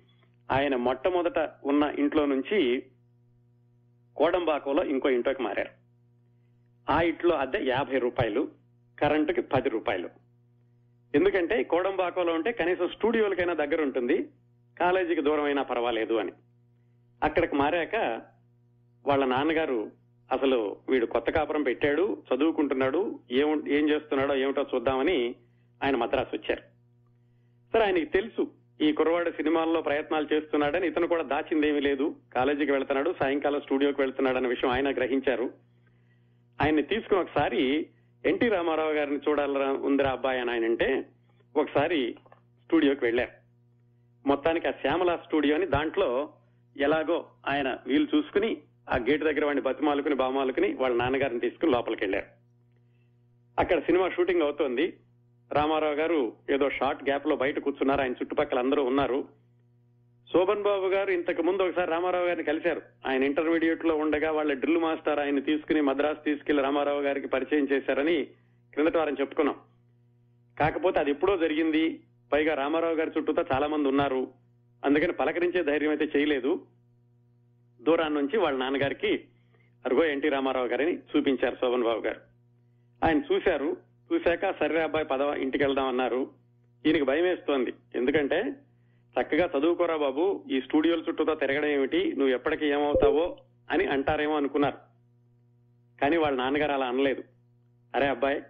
ఆయన మొట్టమొదట ఉన్న ఇంట్లో నుంచి కోడంబాకంలో ఇంకో ఇంట్లోకి మారారు. ఆ ఇంట్లో అద్దె యాభై రూపాయలు కరెంటుకి పది రూపాయలు. ఎందుకంటే కోడంబాకంలో ఉంటే కనీసం స్టూడియోలకైనా దగ్గర ఉంటుంది కాలేజీకి దూరం అయినా పర్వాలేదు అని. అక్కడికి మారాక వాళ్ళ నాన్నగారు అసలు వీడు కొత్త కాపురం పెట్టాడు చదువుకుంటున్నాడు ఏం ఏం చేస్తున్నాడో ఏమిటో చూద్దామని ఆయన మద్రాసు వచ్చారు. సరే ఆయనకి తెలుసు ఈ కుర్రవాడు సినిమాల్లో ప్రయత్నాలు చేస్తున్నాడని ఇతను కూడా దాచిందేమీ లేదు. కాలేజీకి వెళ్తున్నాడు సాయంకాలం స్టూడియోకి వెళ్తున్నాడు అనే విషయం ఆయన గ్రహించారు. ఆయన్ని తీసుకుని ఒకసారి ఎన్టీ రామారావు గారిని చూడాలరా ఉందిరా అబ్బాయి అని ఆయన అంటే ఒకసారి స్టూడియోకి వెళ్ళారు. మొత్తానికి ఆ శ్యామల స్టూడియోని దాంట్లో ఎలాగో ఆయన వీలు చూసుకుని ఆ గేట్ దగ్గర వాడిని బతిమాలుకుని బామాలుకుని వాళ్ళ నాన్నగారిని తీసుకుని లోపలికి వెళ్ళారు. అక్కడ సినిమా షూటింగ్ అవుతోంది. రామారావు గారు ఏదో షార్ట్ గ్యాప్లో బయట కూర్చున్నారు. ఆయన చుట్టుపక్కల అందరూ ఉన్నారు. శోభన్ బాబు గారు ఇంతకు ముందు ఒకసారి రామారావు గారిని కలిశారు. ఆయన ఇంటర్మీడియట్లో ఉండగా వాళ్ళ డ్రిల్ మాస్టర్ ఆయన తీసుకుని మద్రాసు తీసుకెళ్ళి రామారావు గారికి పరిచయం చేశారని క్రిందటి వారం చెప్పుకున్నాం. కాకపోతే అది ఎప్పుడో జరిగింది. పైగా రామారావు గారి చుట్టూతో చాలా మంది ఉన్నారు. అందుకని పలకరించే ధైర్యం అయితే చేయలేదు. దూరాన్ని నుంచి వాళ్ళ నాన్నగారికి అరుగో ఎన్టీ రామారావు గారిని చూపించారు శోభన్ బాబు గారు. ఆయన చూశారు. చూశాక సరే అబ్బాయి పదవ ఇంటికి వెళ్దాం అన్నారు. ఈయనకి భయం వేస్తోంది. ఎందుకంటే చక్కగా చదువుకోరా బాబు ఈ స్టూడియోల చుట్టూతో తిరగడం ఏమిటి నువ్వు ఎప్పటికి ఏమవుతావో అని అంటారేమో అనుకున్నారు. కానీ వాళ్ళ నాన్నగారు అలా అనలేదు. అరే అబ్బాయి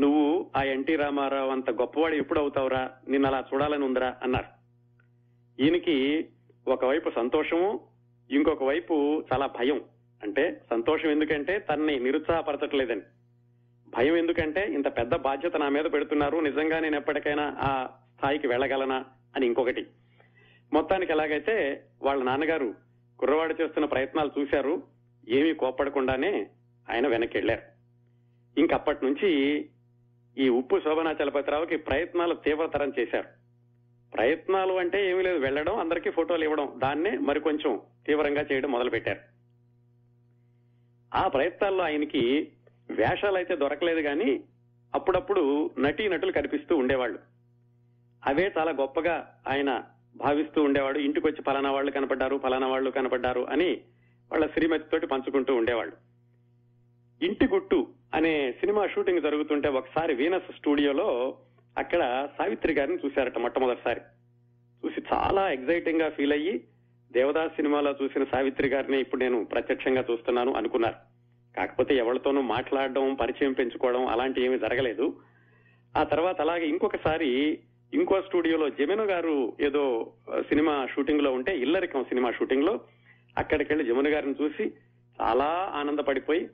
నువ్వు ఆ ఎన్టీ రామారావు అంత గొప్పవాడు ఎప్పుడు అవుతావురా నిన్ను అలా చూడాలని ఉందిరా అన్నారు. ఈయనకి ఒకవైపు సంతోషము ఇంకొక వైపు చాలా భయం. అంటే సంతోషం ఎందుకంటే తన్ని నిరుత్సాహపరచట్లేదని. భయం ఎందుకంటే ఇంత పెద్ద బాధ్యత నా మీద పెడుతున్నారు. నిజంగా నేను ఎప్పటికైనా ఆ స్థాయికి వెళ్ళగలనా అని ఇంకొకటి. మొత్తానికి ఎలాగైతే వాళ్ళ నాన్నగారు కుర్రవాడు చేస్తున్న ప్రయత్నాలు చూశారు ఏమీ కోప్పడకుండానే ఆయన వెనక్కి వెళ్ళారు ఇంకప్పటి నుంచి ఈ ఉప్పు శోభనా చలపతిరావుకి ప్రయత్నాలు తీవ్రతరం చేశారు. ప్రయత్నాలు అంటే ఏమీ లేదు. వెళ్ళడం అందరికీ ఫోటోలు ఇవ్వడం దాన్నే మరి కొంచెం తీవ్రంగా చేయడం మొదలుపెట్టారు. ఆ ప్రయత్నాల్లో ఆయనకి వేషాలు అయితే దొరకలేదు కానీ అప్పుడప్పుడు నటీ నటులు కనిపిస్తూ ఉండేవాళ్ళు. అవే చాలా గొప్పగా ఆయన భావిస్తూ ఉండేవాడు. ఇంటికి వచ్చి ఫలానా వాళ్ళు కనపడ్డారు ఫలానా వాళ్ళు కనపడ్డారు అని వాళ్ళ శ్రీమతితోటి పంచుకుంటూ ఉండేవాళ్ళు. ఇంటి గుట్టు అనే సినిమా షూటింగ్ జరుగుతుంటే ఒకసారి వీనస్ స్టూడియోలో అక్కడ సావిత్రి గారిని చూశారట మొట్టమొదటిసారి. చూసి చాలా ఎగ్జైటింగ్గా ఫీల్ అయ్యి దేవదాస్ సినిమాలో చూసిన సావిత్రి గారిని ఇప్పుడు నేను ప్రత్యక్షంగా చూస్తున్నాను అనుకున్నారు. కాకపోతే ఎవరితోనూ మాట్లాడడం పరిచయం పెంచుకోవడం అలాంటి ఏమీ జరగలేదు. ఆ తర్వాత అలాగే ఇంకొకసారి ఇంకో స్టూడియోలో జమున గారు ఏదో సినిమా షూటింగ్లో ఉంటే ఇల్లరికం సినిమా షూటింగ్లో అక్కడికి వెళ్ళి జమున గారిని చూసి చాలా ఆనందపడిపోయి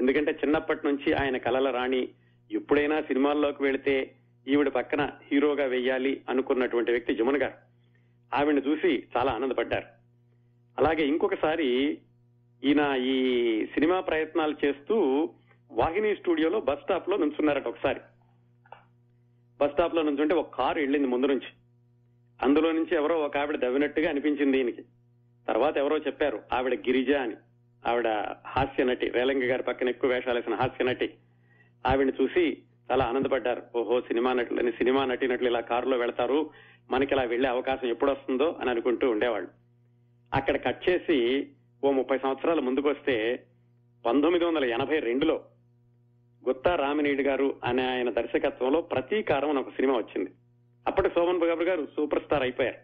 ఎందుకంటే చిన్నప్పటి నుంచి ఆయన కలల రాణి. ఎప్పుడైనా సినిమాల్లోకి వెళితే ఈవిడ పక్కన హీరోగా వెయ్యాలి అనుకున్నటువంటి వ్యక్తి జమున గారు. ఆవిడని చూసి చాలా ఆనందపడ్డారు. అలాగే ఇంకొకసారి ఈయన ఈ సినిమా ప్రయత్నాలు చేస్తూ వాహిని స్టూడియోలో బస్ స్టాప్లో నుంచున్నారట ఒకసారి. బస్ స్టాప్లో నుంచుంటే ఒక కారు వెళ్ళింది ముందు నుంచి. అందులో నుంచి ఎవరో ఒక ఆవిడ దవ్వినట్టుగా అనిపించింది ఈయనకి. తర్వాత ఎవరో చెప్పారు ఆవిడ గిరిజ అని. ఆవిడ హాస్య నటి రేలంగి గారి పక్కన ఎక్కువ వేషాలు వేసిన హాస్య నటి. ఆవిడని చూసి చాలా ఆనందపడ్డారు. ఓహో సినిమా నటులని సినిమా నటినట్లు ఇలా కారులో వెళతారు. మనకి ఇలా వెళ్ళే అవకాశం ఎప్పుడు వస్తుందో అని అనుకుంటూ ఉండేవాళ్ళు. అక్కడ కట్ చేసి ఓ ముప్పై సంవత్సరాల ముందుకొస్తే పంతొమ్మిది వందల ఎనభై రెండులో గుత్తా రామినీడు గారు అనే ఆయన దర్శకత్వంలో ప్రతీకారం అని ఒక సినిమా వచ్చింది. అప్పటి శోభన్ బాబు గారు సూపర్ స్టార్ అయిపోయారు.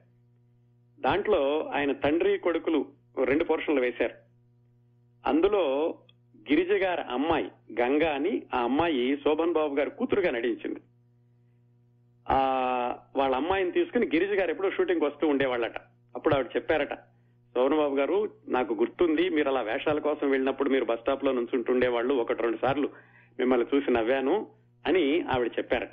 దాంట్లో ఆయన తండ్రి కొడుకులు రెండు పోర్షన్లు వేశారు. అందులో గిరిజ గారి అమ్మాయి గంగా అని ఆ అమ్మాయి శోభన్ బాబు గారు కూతురుగా నటించింది. ఆ వాళ్ళ అమ్మాయిని తీసుకుని గిరిజ గారు ఎప్పుడో షూటింగ్ వస్తూ ఉండేవాళ్ళట. అప్పుడు ఆవిడ చెప్పారట శోభన్ బాబు గారు నాకు గుర్తుంది మీరు అలా వేషాల కోసం వెళ్ళినప్పుడు మీరు బస్ స్టాప్లో నుంచుంటుండేవాళ్ళు ఒకటి రెండు సార్లు మిమ్మల్ని చూసి నవ్వాను అని ఆవిడ చెప్పారట.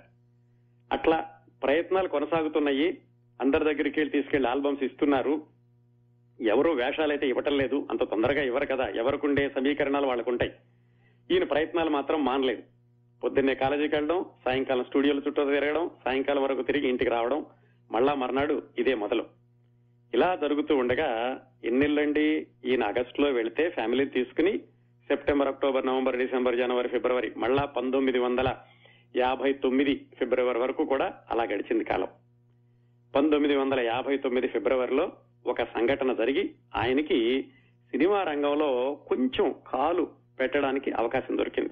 అట్లా ప్రయత్నాలు కొనసాగుతున్నాయి. అందరి దగ్గరికి వెళ్ళి తీసుకెళ్ళి ఆల్బమ్స్ ఇస్తున్నారు. ఎవరు వేషాలైతే ఇవ్వటం లేదు. అంత తొందరగా ఇవ్వరు కదా. ఎవరికుండే సమీకరణాలు వాళ్ళకుంటాయి. ఈయన ప్రయత్నాలు మాత్రం మానలేదు. పొద్దున్నే కాలేజీకి వెళ్ళడం సాయంకాలం స్టూడియోల చుట్టూ తిరగడం సాయంకాలం వరకు తిరిగి ఇంటికి రావడం మళ్ళా మర్నాడు ఇదే మొదలు. ఇలా జరుగుతూ ఉండగా ఎన్నిళ్ళండి? ఈయన ఆగస్టులో వెళితే ఫ్యామిలీ తీసుకుని సెప్టెంబర్ అక్టోబర్ నవంబర్ డిసెంబర్ జనవరి ఫిబ్రవరి మళ్ళా పంతొమ్మిది వందల యాభై తొమ్మిది ఫిబ్రవరి వరకు కూడా అలా గడిచింది కాలం. పంతొమ్మిది వందల యాభై తొమ్మిది ఫిబ్రవరిలో ఒక సంఘటన జరిగి ఆయనకి సినిమా రంగంలో కొంచెం కాలు పెట్టడానికి అవకాశం దొరికింది.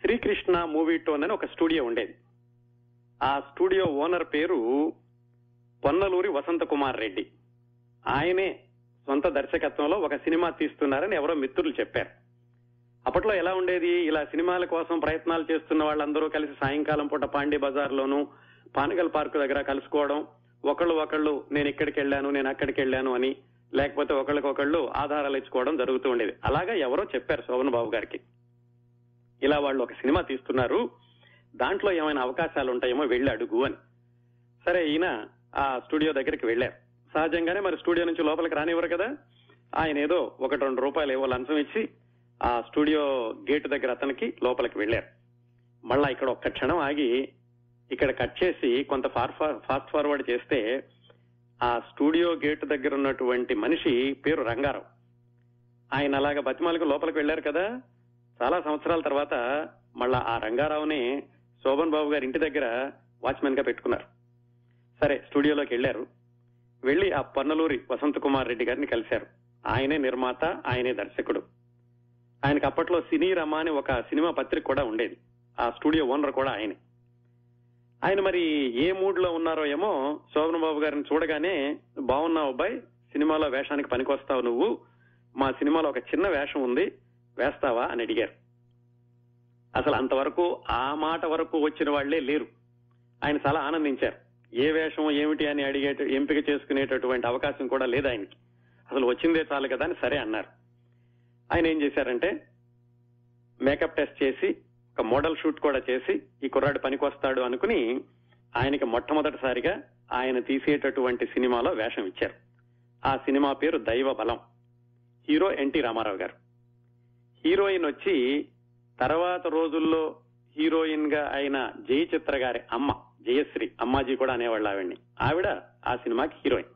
శ్రీకృష్ణ మూవీ టోన్ అని ఒక స్టూడియో ఉండేది. ఆ స్టూడియో ఓనర్ పేరు పొన్నలూరి వసంత కుమార్ రెడ్డి. ఆయనే సొంత దర్శకత్వంలో ఒక సినిమా తీస్తున్నారని ఎవరో మిత్రులు చెప్పారు. అప్పట్లో ఎలా ఉండేది? ఇలా సినిమాల కోసం ప్రయత్నాలు చేస్తున్న వాళ్ళందరూ కలిసి సాయంకాలం పూట పాండే బజార్ లోను పానగల్ పార్క్ దగ్గర కలుసుకోవడం ఒకళ్ళు ఒకళ్ళు నేను ఇక్కడికి వెళ్ళాను నేను అక్కడికి వెళ్ళాను అని లేకపోతే ఒకళ్ళకొకళ్ళు ఆధారాలు ఇచ్చుకోవడం జరుగుతూ ఉండేది. అలాగా ఎవరో చెప్పారు శోభన్ బాబు గారికి. ఇలా వాళ్ళు ఒక సినిమా తీస్తున్నారు దాంట్లో ఏమైనా అవకాశాలు ఉంటాయేమో వెళ్ళి అడుగు అని. సరే ఈయన ఆ స్టూడియో దగ్గరికి వెళ్ళాం. సహజంగానే మరి స్టూడియో నుంచి లోపలికి రానివ్వరు కదా? ఆయన ఏదో ఒకటి రెండు రూపాయలు ఏవో లంచం ఇచ్చి ఆ స్టూడియో గేట్ దగ్గర అతనికి లోపలికి వెళ్ళారు. మళ్ళా ఇక్కడ ఒక్క క్షణం ఆగి ఇక్కడ కట్ చేసి కొంత ఫాస్ట్ ఫార్వర్డ్ చేస్తే ఆ స్టూడియో గేట్ దగ్గర ఉన్నటువంటి మనిషి పేరు రంగారావు. ఆయన అలాగా బతిమాలకు లోపలికి వెళ్ళారు కదా? చాలా సంవత్సరాల తర్వాత మళ్ళా ఆ రంగారావుని శోభన్ బాబు గారి ఇంటి దగ్గర వాచ్మెన్గా పెట్టుకున్నారు. సరే స్టూడియోలోకి వెళ్ళారు. వెళ్ళి ఆ పన్నలూరి వసంత కుమార్ రెడ్డి గారిని కలిశారు. ఆయనే నిర్మాత ఆయనే దర్శకుడు. ఆయనకు అప్పట్లో సినీ రమ అని ఒక సినిమా పత్రిక కూడా ఉండేది. ఆ స్టూడియో ఓనర్ కూడా ఆయనే. ఆయన మరి ఏ మూడ్లో ఉన్నారో ఏమో శోభన్ బాబు గారిని చూడగానే బాగున్నావు అబ్బాయి సినిమాలో వేషానికి పనికొస్తావు నువ్వు. మా సినిమాలో ఒక చిన్న వేషం ఉంది వేస్తావా? అని అడిగారు. అసలు అంతవరకు ఆ మాట వరకు వచ్చిన వాళ్ళే లేరు. ఆయన చాలా ఆనందించారు. ఏ వేషం ఏమిటి అని అడిగే ఎంపిక చేసుకునేటటువంటి అవకాశం కూడా లేదు ఆయనకి. అసలు వచ్చిందే చాలు కదా అని సరే అన్నారు. ఆయన ఏం చేశారంటే మేకప్ టెస్ట్ చేసి ఒక మోడల్ షూట్ కూడా చేసి ఈ కుర్రాడు పనికొస్తాడు అనుకుని ఆయనకి మొట్టమొదటిసారిగా ఆయన తీసేటటువంటి సినిమాలో వేషం ఇచ్చారు. ఆ సినిమా పేరు దైవ బలం. హీరో ఎన్టీ రామారావు గారు. హీరోయిన్ వచ్చి తర్వాత రోజుల్లో హీరోయిన్గా అయిన జయ చిత్ర గారి అమ్మ. జయశ్రీ అమ్మాజీ కూడా అనేవాళ్ళు ఆవిడ్ని. ఆవిడ ఆ సినిమాకి హీరోయిన్.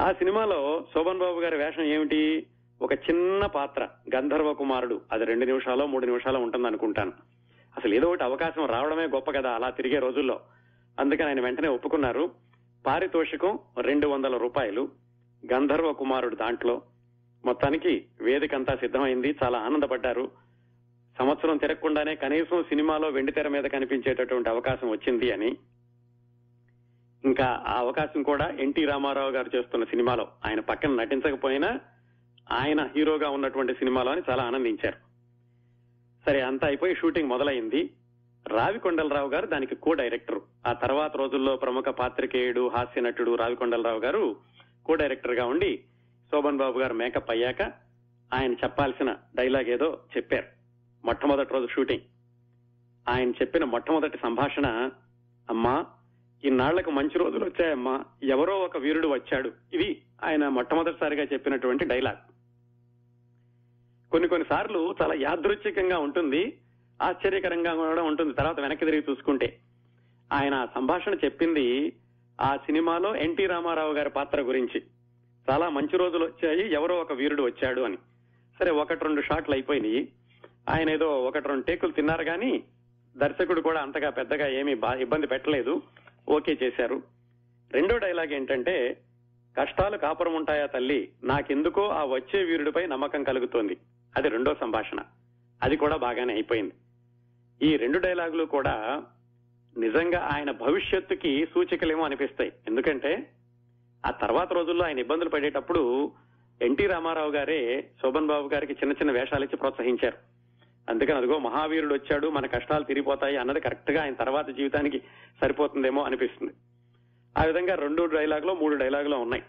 ఆ సినిమాలో శోభన్ బాబు గారి వేషం ఏమిటి? ఒక చిన్న పాత్ర గంధర్వ కుమారుడు. అది రెండు నిమిషాలు మూడు నిమిషాలు ఉంటుంది అనుకుంటాను అసలు ఏదో ఒకటి అవకాశం రావడమే గొప్ప కదా అలా తిరిగే రోజుల్లో. అందుకని ఆయన వెంటనే ఒప్పుకున్నారు. పారితోషికం రెండు వందల రూపాయలు. గంధర్వ కుమారుడు దాంట్లో. మొత్తానికి వేదిక అంతా సిద్ధమైంది. చాలా ఆనందపడ్డారు. సంవత్సరం తిరగకుండానే కనీసం సినిమాలో వెండి తెర మీద కనిపించేటటువంటి అవకాశం వచ్చింది అని. ఇంకా ఆ అవకాశం కూడా ఎన్టీ రామారావు గారు చేస్తున్న సినిమాలో. ఆయన పక్కన నటించకపోయినా ఆయన హీరోగా ఉన్నటువంటి సినిమాలో అని చాలా ఆనందించారు. సరే అంతా అయిపోయి షూటింగ్ మొదలైంది. రావికొండలరావు గారు దానికి కో డైరెక్టర్ ఆ తర్వాత రోజుల్లో ప్రముఖ పాత్రికేయుడు హాస్య నటుడు రావికొండలరావు గారు కో డైరెక్టర్గా ఉండి శోభన్ బాబు గారు మేకప్ అయ్యాక ఆయన చెప్పాల్సిన డైలాగ్ ఏదో చెప్పారు. మొట్టమొదటి రోజు షూటింగ్. ఆయన చెప్పిన మొట్టమొదటి సంభాషణ అమ్మా ఇన్నాళ్ళకు మంచి రోజులు వచ్చాయమ్మా ఎవరో ఒక వీరుడు వచ్చాడు. ఇది ఆయన మొట్టమొదటిసారిగా చెప్పినటువంటి డైలాగ్. కొన్ని కొన్ని సార్లు చాలా యాదృచ్ఛికంగా ఉంటుంది ఆశ్చర్యకరంగా కూడా ఉంటుంది తర్వాత వెనక్కి తిరిగి చూసుకుంటే. ఆయన ఆ సంభాషణ చెప్పింది ఆ సినిమాలో ఎన్టీ రామారావు గారి పాత్ర గురించి. చాలా మంచి రోజులు వచ్చాయి ఎవరో ఒక వీరుడు వచ్చాడు అని. సరే ఒకటి రెండు షాట్లు అయిపోయినాయి. ఆయన ఏదో ఒకటి రెండు టేకులు తిన్నారు కానీ దర్శకుడు కూడా అంతగా పెద్దగా ఏమీ బా- ఇబ్బంది పెట్టలేదు. ఓకే చేశారు. రెండో డైలాగ్ ఏంటంటే కష్టాలు కాపురం ఉంటాయా తల్లి? నాకెందుకో ఆ వచ్చే వీరుడిపై నమ్మకం కలుగుతోంది. అది రెండో సంభాషణ. అది కూడా బాగానే అయిపోయింది. ఈ రెండు డైలాగులు కూడా నిజంగా ఆయన భవిష్యత్తుకి సూచికలేమో అనిపిస్తాయి. ఎందుకంటే ఆ తర్వాత రోజుల్లో ఆయన ఇబ్బందులు పడేటప్పుడు ఎన్టీ రామారావు గారే శోభన్ బాబు గారికి చిన్న చిన్న వేషాలు ఇచ్చి ప్రోత్సహించారు. అందుకని అదిగో మహావీరుడు వచ్చాడు మన కష్టాలు తిరిగిపోతాయి అన్నది కరెక్ట్గా ఆయన తర్వాత జీవితానికి సరిపోతుందేమో అనిపిస్తుంది. ఆ విధంగా రెండు డైలాగులో మూడు డైలాగులో ఉన్నాయి.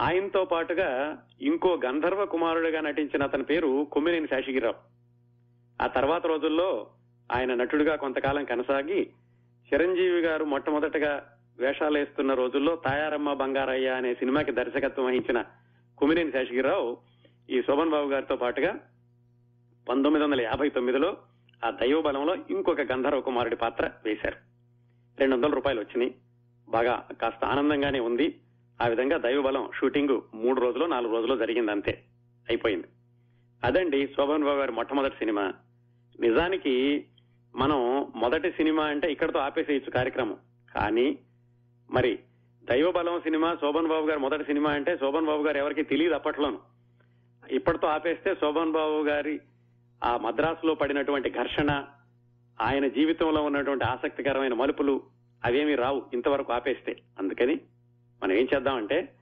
ఆయనతో పాటుగా ఇంకో గంధర్వ కుమారుడిగా నటించిన అతని పేరు కొమ్మినేని శాషగిరిరావు. ఆ తర్వాత రోజుల్లో ఆయన నటుడిగా కొంతకాలం కొనసాగి చిరంజీవి గారు మొట్టమొదటగా వేషాలు వేస్తున్న రోజుల్లో తాయారమ్మ బంగారయ్య అనే సినిమాకి దర్శకత్వం వహించిన కుమినేని శేషగిరిరావు ఈ శోభన్ బాబు గారితో పాటుగా పంతొమ్మిది వందల యాభై తొమ్మిదిలో ఆ దైవ బలంలో ఇంకొక గంధర్వ కుమారుడి పాత్ర వేశారు. రెండు వందల రూపాయలు వచ్చినాయి. బాగా కాస్త ఆనందంగానే ఉంది. ఆ విధంగా దైవ బలం షూటింగ్ మూడు రోజులు నాలుగు రోజులు జరిగింది అంతే అయిపోయింది. అదండి శోభన్ బాబు గారి మొట్టమొదటి సినిమా. నిజానికి మనం మొదటి సినిమా అంటే ఇక్కడతో ఆపేసేయచ్చు కార్యక్రమం. కానీ మరి దైవ బలం సినిమా శోభన్ బాబు గారి మొదటి సినిమా అంటే శోభన్ బాబు గారు ఎవరికి తెలియదు అప్పట్లోను. ఇప్పటితో ఆపేస్తే శోభన్ బాబు గారి ఆ మద్రాసులో పడినటువంటి ఘర్షణ ఆయన జీవితంలో ఉన్నటువంటి ఆసక్తికరమైన మలుపులు అవేమి రావు ఇంతవరకు ఆపేస్తే. అందుకని మనం ఏం చేద్దామంటే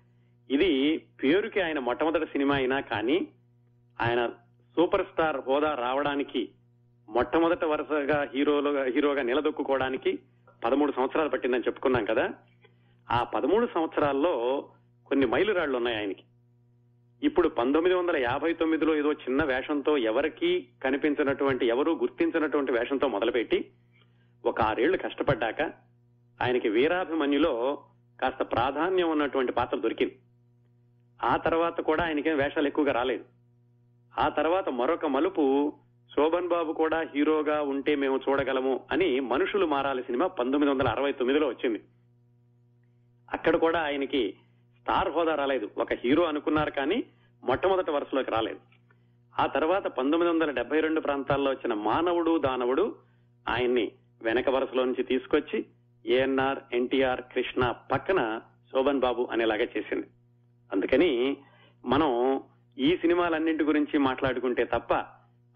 ఇది పేరుకి ఆయన మొట్టమొదటి సినిమా అయినా కానీ ఆయన సూపర్ స్టార్ హోదా రావడానికి మొట్టమొదటి వరుసగా హీరోలుగా హీరోగా నిలదొక్కుకోవడానికి పదమూడు సంవత్సరాలు పట్టిందని చెప్పుకున్నాం కదా. ఆ పదమూడు సంవత్సరాల్లో కొన్ని మైలురాళ్ళు ఉన్నాయి ఆయనకి. ఇప్పుడు పంతొమ్మిది వందల యాభై తొమ్మిదిలో ఏదో చిన్న వేషంతో ఎవరికీ కనిపించినటువంటి ఎవరు గుర్తించినటువంటి వేషంతో మొదలుపెట్టి ఒక ఆరేళ్ళు కష్టపడ్డాక ఆయనకి వీరాభిమన్యులో కాస్త ప్రాధాన్యం ఉన్నటువంటి పాత్ర దొరికింది. ఆ తర్వాత కూడా ఆయనకేం వేషాలు ఎక్కువగా రాలేదు. ఆ తర్వాత మరొక మలుపు శోభన్ బాబు కూడా హీరోగా ఉంటే మేము చూడగలము అని మనుషులు మారాలి సినిమా పంతొమ్మిది వందల అరవై తొమ్మిదిలో వచ్చింది. అక్కడ కూడా ఆయనకి స్టార్ హోదా రాలేదు. ఒక హీరో అనుకున్నారు కానీ మొట్టమొదటి వరుసలోకి రాలేదు. ఆ తర్వాత పంతొమ్మిది వందల డెబ్బై రెండు ప్రాంతాల్లో వచ్చిన మానవుడు దానవుడు ఆయన్ని వెనక వరుసలో నుంచి తీసుకొచ్చి ఏఎన్ఆర్ ఎన్టీఆర్ కృష్ణ పక్కన శోభన్ బాబు అనేలాగా చేసింది. అందుకని మనం ఈ సినిమాలన్నింటి గురించి మాట్లాడుకుంటే తప్ప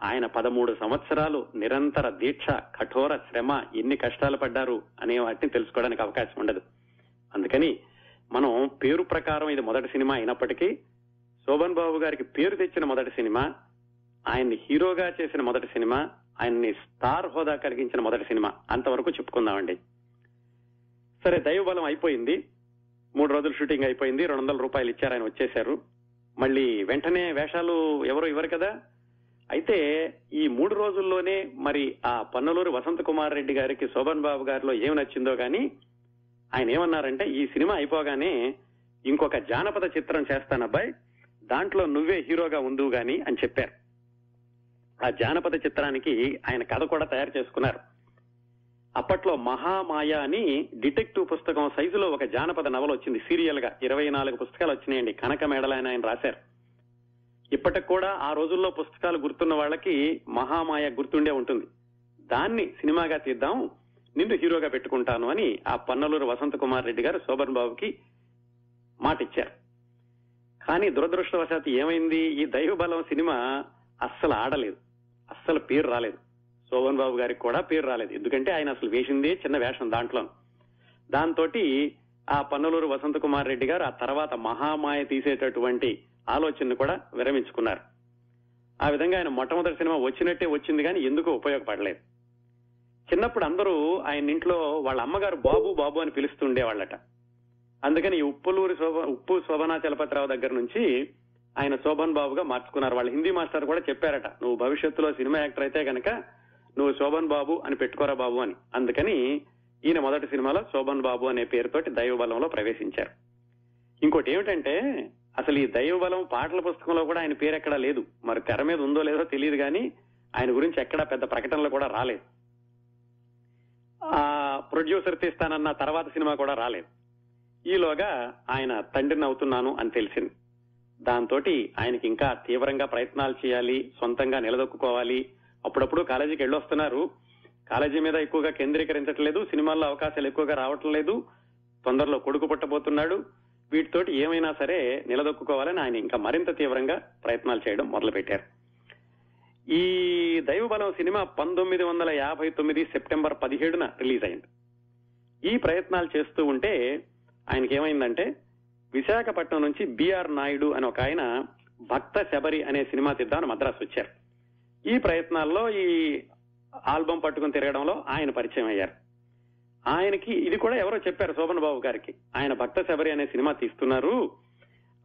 ఆయన పదమూడు సంవత్సరాలు నిరంతర దీక్ష కఠోర శ్రమ ఎన్ని కష్టాలు పడ్డారు అనే వాటిని తెలుసుకోవడానికి అవకాశం ఉండదు. అందుకని మనం పేరు ప్రకారం ఇది మొదటి సినిమా అయినప్పటికీ శోభన్ బాబు గారికి పేరు తెచ్చిన మొదటి సినిమా ఆయన్ని హీరోగా చేసిన మొదటి సినిమా ఆయన్ని స్టార్ హోదా కలిగించిన మొదటి సినిమా. అంతవరకు చెప్పుకుందామండి. సరే దైవబలం అయిపోయింది. మూడు రోజులు షూటింగ్ అయిపోయింది. రెండు వందల రూపాయలు ఇచ్చారు ఆయన వచ్చేశారు. మళ్ళీ వెంటనే వేషాలు ఎవరు ఇవ్వరు కదా. అయితే ఈ మూడు రోజుల్లోనే మరి ఆ పన్నలూరు వసంత కుమార్ రెడ్డి గారికి శోభన్ బాబు గారిలో ఏం నచ్చిందో గాని ఆయన ఏమన్నారంటే ఈ సినిమా అయిపోగానే ఇంకొక జానపద చిత్రం చేస్తానబ్బాయి. దాంట్లో నువ్వే హీరోగా ఉందువు గాని అని చెప్పారు. ఆ జానపద చిత్రానికి ఆయన కథ కూడా తయారు చేసుకున్నారు. అప్పట్లో మహామాయ అని డిటెక్టివ్ పుస్తకం సైజులో ఒక జానపద నవల వచ్చింది సీరియల్గా ఇరవై నాలుగు పుస్తకాలు వచ్చినాయండి. కనక మేడలైన ఆయన రాశారు. ఇప్పటికి కూడా ఆ రోజుల్లో పుస్తకాలు గుర్తున్న వాళ్ళకి మహామాయ గుర్తుండే ఉంటుంది. దాన్ని సినిమాగా తీద్దాం నిన్ను హీరోగా పెట్టుకుంటాను అని ఆ పన్నలూరు వసంత కుమార్ రెడ్డి గారు శోభన్ బాబుకి మాట ఇచ్చారు కానీ దురదృష్టవశాత్తు ఏమైంది? ఈ దైవబలం సినిమా అస్సలు ఆడలేదు. అస్సలు పేరు రాలేదు. శోభన్ బాబు గారికి కూడా పేరు రాలేదు. ఎందుకంటే ఆయన అసలు వేసిందే చిన్న వేషం దాంట్లో. దాంతో ఆ పన్నలూరు వసంత కుమార్ రెడ్డి గారు ఆ తర్వాత మహామాయ తీసేటటువంటి ఆలోచనను కూడా విరమించుకున్నారు. ఆ విధంగా ఆయన మొట్టమొదటి సినిమా వచ్చినట్టే వచ్చింది కానీ ఎందుకు ఉపయోగపడలేదు. చిన్నప్పుడు అందరూ ఆయన ఇంట్లో వాళ్ళ అమ్మగారు బాబు బాబు అని పిలుస్తుండేవాళ్ళట. అందుకని ఈ ఉప్పులూరి శోభ ఉప్పు శోభనా చలపతిరావు దగ్గర నుంచి ఆయన శోభన్ బాబుగా మార్చుకున్నారు. వాళ్ళ హిందీ మాస్టర్ కూడా చెప్పారట నువ్వు భవిష్యత్తులో సినిమా యాక్టర్ అయితే గనక నువ్వు శోభన్ బాబు అని పెట్టుకోరా బాబు అని. అందుకని ఈయన మొదటి సినిమాలో శోభన్ బాబు అనే పేరుతోటి దైవబలంలో ప్రవేశించారు. ఇంకోటి ఏమిటంటే అసలు ఈ దైవబలం పాటల పుస్తకంలో కూడా ఆయన పేరు ఎక్కడా లేదు. మరి తెర మీద ఉందో లేదో తెలియదు కానీ ఆయన గురించి ఎక్కడా పెద్ద ప్రకటనలు కూడా రాలేదు. ఆ ప్రొడ్యూసర్ తీస్తానన్న తర్వాత సినిమా కూడా రాలేదు. ఈలోగా ఆయన తండ్రిని అవుతున్నాను అని తెలిసింది. దాంతో ఆయనకి ఇంకా తీవ్రంగా ప్రయత్నాలు చేయాలి సొంతంగా నిలదొక్కుకోవాలి. అప్పుడప్పుడు కాలేజీకి వెళ్ళొస్తున్నారు. కాలేజీ మీద ఎక్కువగా కేంద్రీకరించట్లేదు సినిమాల్లో అవకాశాలు ఎక్కువగా రావటం లేదు. తొందరలో కొడుకు పుట్టబోతున్నాడు. వీటితోటి ఏమైనా సరే నిలదొక్కుకోవాలని ఆయన ఇంకా మరింత తీవ్రంగా ప్రయత్నాలు చేయడం మొదలుపెట్టారు. ఈ దైవబలం సినిమా పంతొమ్మిది వందల యాభై తొమ్మిది సెప్టెంబర్ పదిహేడున రిలీజ్ అయింది. ఈ ప్రయత్నాలు చేస్తూ ఉంటే ఆయనకి ఏమైందంటే విశాఖపట్నం నుంచి బిఆర్ నాయుడు అని ఒక ఆయన భక్త శబరి అనే సినిమా తీద్దామని మద్రాసు వచ్చారు. ఈ ప్రయత్నాల్లో ఈ ఆల్బం పట్టుకుని తిరగడంలో ఆయన పరిచయం అయ్యారు. ఆయనకి ఇది కూడా ఎవరో చెప్పారు శోభన్ బాబు గారికి ఆయన భక్త శబరి అనే సినిమా తీస్తున్నారు.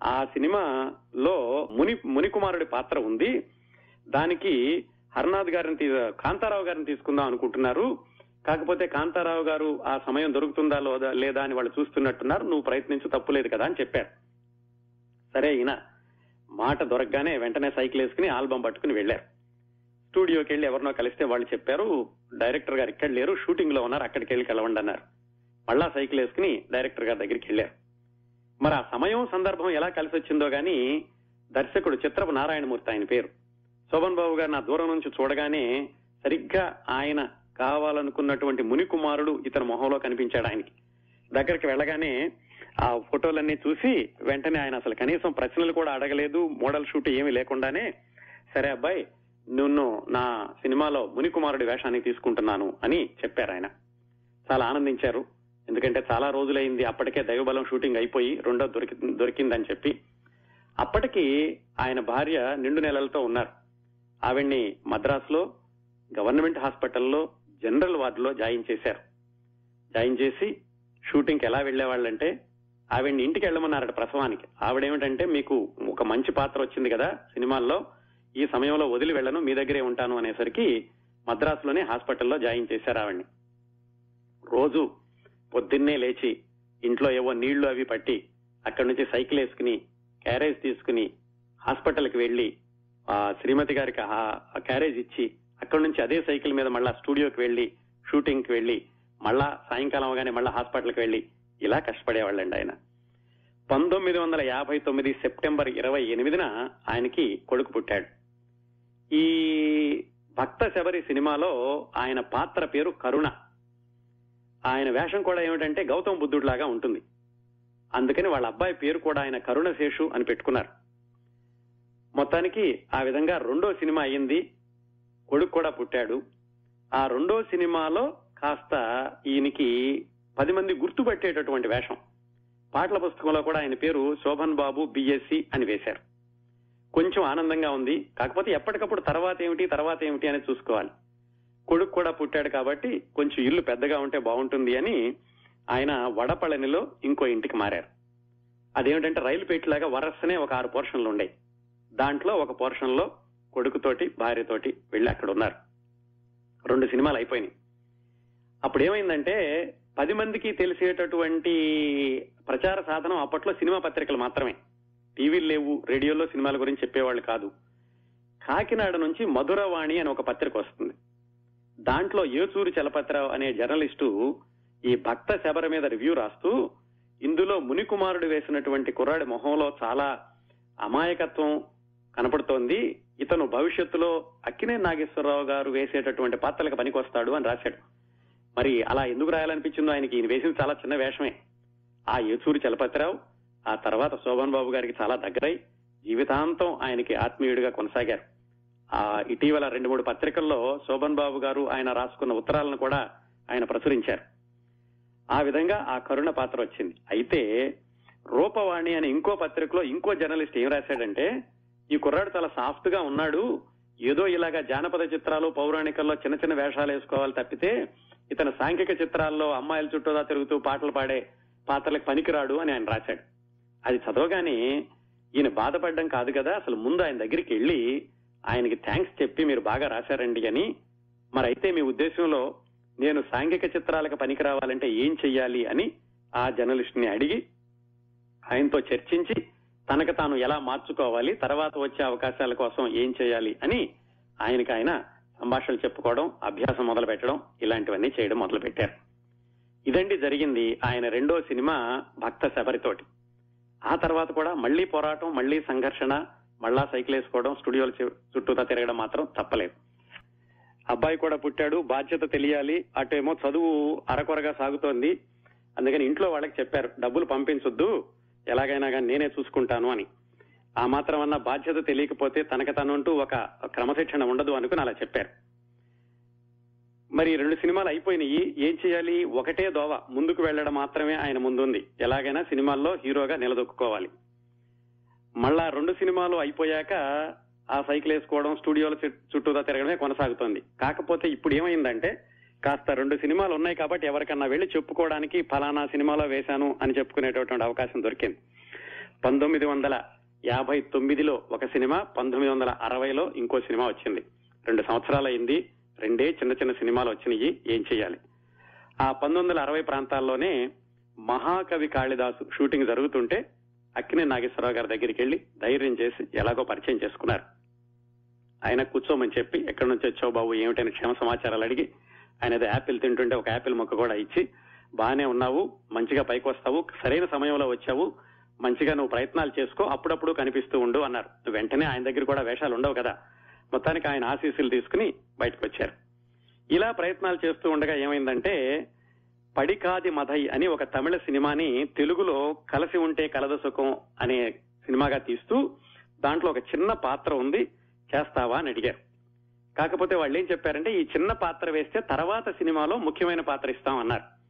ఆ సినిమాలో ముని మునికుమారుడి పాత్ర ఉంది. దానికి హర్నాథ్ గారిని తీ- కాంతారావు గారిని తీసుకుందాం అనుకుంటున్నారు. కాకపోతే కాంతారావు గారు ఆ సమయం దొరుకుతుందా లేదా అని వాళ్ళు చూస్తున్నట్టున్నారు. నువ్వు ప్రయత్నించు తప్పులేదు కదా అని చెప్పారు. సరే ఈయన మాట దొరకగానే వెంటనే సైకిల్ వేసుకుని ఆల్బం పట్టుకుని వెళ్ళారు స్టూడియోకి వెళ్ళి ఎవరినో కలిస్తే వాళ్ళు చెప్పారు డైరెక్టర్ గారు ఇక్కడ లేరు షూటింగ్లో ఉన్నారు అక్కడికి వెళ్ళి కలవండి అన్నారు. మళ్ళా సైకిల్ వేసుకుని డైరెక్టర్ గారి దగ్గరికి వెళ్ళారు. మరి ఆ సమయం సందర్భం ఎలా కలిసి వచ్చిందో గాని దర్శకుడు చిత్రపు నారాయణమూర్తి ఆయన పేరు. శోభన్ బాబు గారు నా దూరం నుంచి చూడగానే సరిగ్గా ఆయన కావాలనుకున్నటువంటి ముని కుమారుడు ఇతని మొహంలో కనిపించాడు ఆయనకి. దగ్గరికి వెళ్ళగానే ఆ ఫోటోలన్నీ చూసి వెంటనే ఆయన అసలు కనీసం ప్రశ్నలు కూడా అడగలేదు మోడల్ షూట్ ఏమీ లేకుండానే సరే అబ్బాయి నిన్ను నా సినిమాలో ముని కుమారుడి వేషానికి తీసుకుంటున్నాను అని చెప్పారు ఆయన. చాలా ఆనందించారు. ఎందుకంటే చాలా రోజులైంది అప్పటికే దైవబలం షూటింగ్ అయిపోయి రెండో దొరికి దొరికిందని చెప్పి. అప్పటికి ఆయన భార్య నిండు నెలలతో ఉన్నారు. ఆవిడ్ని మద్రాసులో గవర్నమెంట్ హాస్పిటల్లో జనరల్ వార్డులో జాయిన్ చేశారు. జాయిన్ చేసి షూటింగ్కి ఎలా వెళ్ళేవాళ్ళంటే ఆవిడ ఇంటికి వెళ్ళమన్నారట ప్రసవానికి. ఆవిడేమిటంటే మీకు ఒక మంచి పాత్ర వచ్చింది కదా సినిమాల్లో ఈ సమయంలో వదిలి వెళ్ళను మీ దగ్గరే ఉంటాను అనేసరికి మద్రాసులోనే హాస్పిటల్లో జాయిన్ చేశారు ఆవిడ్ని. రోజు పొద్దున్నే లేచి ఇంట్లో ఏవో నీళ్ళు అవి పట్టి అక్కడి నుంచి సైకిల్ వేసుకుని క్యారేజ్ తీసుకుని హాస్పిటల్కి వెళ్ళి ఆ శ్రీమతి గారికి ఆ క్యారేజ్ ఇచ్చి అక్కడి నుంచి అదే సైకిల్ మీద మళ్ళా స్టూడియోకి వెళ్ళి షూటింగ్కి వెళ్ళి మళ్ళా సాయంకాలం అవగానే మళ్ళా హాస్పిటల్కి వెళ్ళి ఇలా కష్టపడేవాళ్ళండి ఆయన. పంతొమ్మిది వందల యాభై తొమ్మిది సెప్టెంబర్ ఇరవై ఎనిమిదిన ఆయనకి కొడుకు పుట్టాడు. ఈ భక్త శబరి సినిమాలో ఆయన పాత్ర పేరు కరుణ. ఆయన వేషం కూడా ఏమిటంటే గౌతమ బుద్ధుడిలాగా ఉంటుంది. అందుకని వాళ్ళ అబ్బాయి పేరు కూడా ఆయన కరుణ శేషు అని పెట్టుకున్నారు. మొత్తానికి ఆ విధంగా రెండో సినిమా అయ్యింది కొడుకు కూడా పుట్టాడు. ఆ రెండో సినిమాలో కాస్త ఈయనకి పది మంది గుర్తుపట్టేటటువంటి వేషం. పాటల పుస్తకంలో కూడా ఆయన పేరు శోభన్ బాబు బిఎస్సి అని వేశారు. కొంచెం ఆనందంగా ఉంది. కాకపోతే ఎప్పటికప్పుడు తర్వాత ఏమిటి తర్వాత ఏమిటి అనేది చూసుకోవాలి. కొడుకు కూడా పుట్టాడు కాబట్టి కొంచెం ఇల్లు పెద్దగా ఉంటే బాగుంటుంది అని ఆయన వడపళనిలో ఇంకో ఇంటికి మారారు. అదేమిటంటే రైలు పెట్టిలాగా వరసనే ఒక ఆరు పోర్షన్లు ఉండేవి దాంట్లో ఒక పోర్షన్లో కొడుకుతోటి భార్యతోటి వెళ్ళి అక్కడ ఉన్నారు రెండు సినిమాలు అయిపోయినాయి. అప్పుడు ఏమైందంటే పది మందికి తెలిసేటటువంటి ప్రచార సాధనం అప్పట్లో సినిమా పత్రికలు మాత్రమే. టీవీలు లేవు రేడియోలో సినిమాల గురించి చెప్పేవాళ్ళు కాదు. కాకినాడ నుంచి మధురవాణి అని ఒక పత్రిక వస్తుంది. దాంట్లో ఏచూరు చలపతిరావు అనే జర్నలిస్టు ఈ భక్త శబర మీద రివ్యూ రాస్తూ ఇందులో మునికుమారుడు వేసినటువంటి కుర్రాడి మొహంలో చాలా అమాయకత్వం కనపడుతోంది. ఇతను భవిష్యత్తులో అక్కినే నాగేశ్వరరావు గారు వేసేటటువంటి పాత్రలకు పనికొస్తాడు అని రాశాడు. మరి అలా ఎందుకు రాయాలనిపించిందో ఆయనకి ఈయన వేసింది చాలా చిన్న వేషమే. ఆ ఏచూరి చలపతిరావు ఆ తర్వాత శోభన్ బాబు గారికి చాలా దగ్గరై జీవితాంతం ఆయనకి ఆత్మీయుడిగా కొనసాగారు. ఆ ఇటీవల రెండు మూడు పత్రికల్లో శోభన్ బాబు గారు ఆయన రాసుకున్న ఉత్తరాలను కూడా ఆయన ప్రచురించారు. ఆ విధంగా ఆ కరుణ పాత్ర వచ్చింది. అయితే రూపవాణి అనే ఇంకో పత్రికలో ఇంకో జర్నలిస్ట్ ఏం రాశాడంటే ఈ కుర్రాడు చాలా సాఫ్ట్గా ఉన్నాడు. ఏదో ఇలాగా జానపద చిత్రాలు పౌరాణికల్లో చిన్న చిన్న వేషాలు వేసుకోవాలి తప్పితే ఇతను సాంఘిక చిత్రాల్లో అమ్మాయిల చుట్టూదా తిరుగుతూ పాటలు పాడే పాత్రలకు పనికిరాడు అని ఆయన రాశాడు. అది చదవగానే ఈయన బాధపడడం కాదు కదా అసలు ముందు ఆయన దగ్గరికి వెళ్ళి ఆయనకి థ్యాంక్స్ చెప్పి మీరు బాగా రాశారండి అని. మరి అయితే మీ ఉద్దేశంలో నేను సాంఘిక చిత్రాలకు పనికి రావాలంటే ఏం చెయ్యాలి అని ఆ జర్నలిస్ట్ని అడిగి ఆయనతో చర్చించి తనకు తాను ఎలా మార్చుకోవాలి తర్వాత వచ్చే అవకాశాల కోసం ఏం చేయాలి అని ఆయనకి ఆయన సంభాషణలు చెప్పుకోవడం అభ్యాసం మొదలు పెట్టడం ఇలాంటివన్నీ చేయడం మొదలు పెట్టారు ఇదండి జరిగింది ఆయన రెండో సినిమా భక్త శబరితోటి. ఆ తర్వాత కూడా మళ్ళీ పోరాటం మళ్ళీ సంఘర్షణ మళ్ళా సైకిల్ వేసుకోవడం స్టూడియోల చుట్టూతా తిరగడం మాత్రం తప్పలేదు. అబ్బాయి కూడా పుట్టాడు బాధ్యత తెలియాలి అటేమో చదువు అరకొరగా సాగుతోంది. అందుకని ఇంట్లో వాళ్ళకి చెప్పారు డబ్బులు పంపించొద్దు ఎలాగైనా కానీ నేనే చూసుకుంటాను అని. ఆ మాత్రం అన్న బాధ్యత తెలియకపోతే తనకు తనంటూ ఒక క్రమశిక్షణ ఉండదు అనుకుని అలా చెప్పారు. మరి రెండు సినిమాలు అయిపోయినాయి. ఏం చేయాలి? ఒకటే దోవ ముందుకు వెళ్ళడం మాత్రమే ఆయన ముందుంది. ఎలాగైనా సినిమాల్లో హీరోగా నిలదొక్కుకోవాలి. మళ్ళా రెండు సినిమాలు అయిపోయాక ఆ సైకిల్ వేసుకోవడం స్టూడియోల చుట్- తిరగడమే కొనసాగుతోంది. కాకపోతే ఇప్పుడు ఏమైందంటే కాస్త రెండు సినిమాలు ఉన్నాయి కాబట్టి ఎవరికన్నా వెళ్ళి చెప్పుకోవడానికి ఫలానా సినిమాలో వేశాను అని చెప్పుకునేటటువంటి అవకాశం దొరికింది. పంతొమ్మిది వందల యాభై తొమ్మిదిలో ఒక సినిమా పంతొమ్మిది వందల అరవైలో ఇంకో సినిమా వచ్చింది. రెండు సంవత్సరాలు అయింది రెండే చిన్న చిన్న సినిమాలు వచ్చినాయి ఏం చేయాలి ఆ పంతొమ్మిది వందల అరవై ప్రాంతాల్లోనే మహాకవి కాళిదాసు షూటింగ్ జరుగుతుంటే అక్కినే నాగేశ్వరరావు గారి దగ్గరికి వెళ్ళి ధైర్యం చేసి ఎలాగో పరిచయం చేసుకున్నారు. ఆయన కూర్చోమని చెప్పి ఎక్కడి నుంచి వచ్చావు బాబు? ఏమిటని క్షేమ సమాచారాలు అడిగి ఆయన ఏదో యాపిల్ తింటుంటే ఒక యాపిల్ మొక్క కూడా ఇచ్చి బాగానే ఉన్నావు మంచిగా పైకి వస్తావు సరైన సమయంలో వచ్చావు మంచిగా నువ్వు ప్రయత్నాలు చేసుకో అప్పుడప్పుడు కనిపిస్తూ ఉండు అన్నారు. వెంటనే ఆయన దగ్గర కూడా వేషాలు ఉండవు కదా. మొత్తానికి ఆయన ఆశీస్సులు తీసుకుని బయటకు వచ్చారు ఇలా ప్రయత్నాలు చేస్తూ ఉండగా ఏమైందంటే పడికాది మధై అని ఒక తమిళ సినిమాని తెలుగులో కలసి ఉంటే కలద సుఖం అనే సినిమాగా తీస్తూ దాంట్లో ఒక చిన్న పాత్ర ఉంది చేస్తావా అని అడిగారు. కాకపోతే వాళ్ళు ఏం చెప్పారంటే ఈ చిన్న పాత్ర వేస్తే తర్వాత సినిమాలో ముఖ్యమైన పాత్ర ఇస్తాం అన్నారు.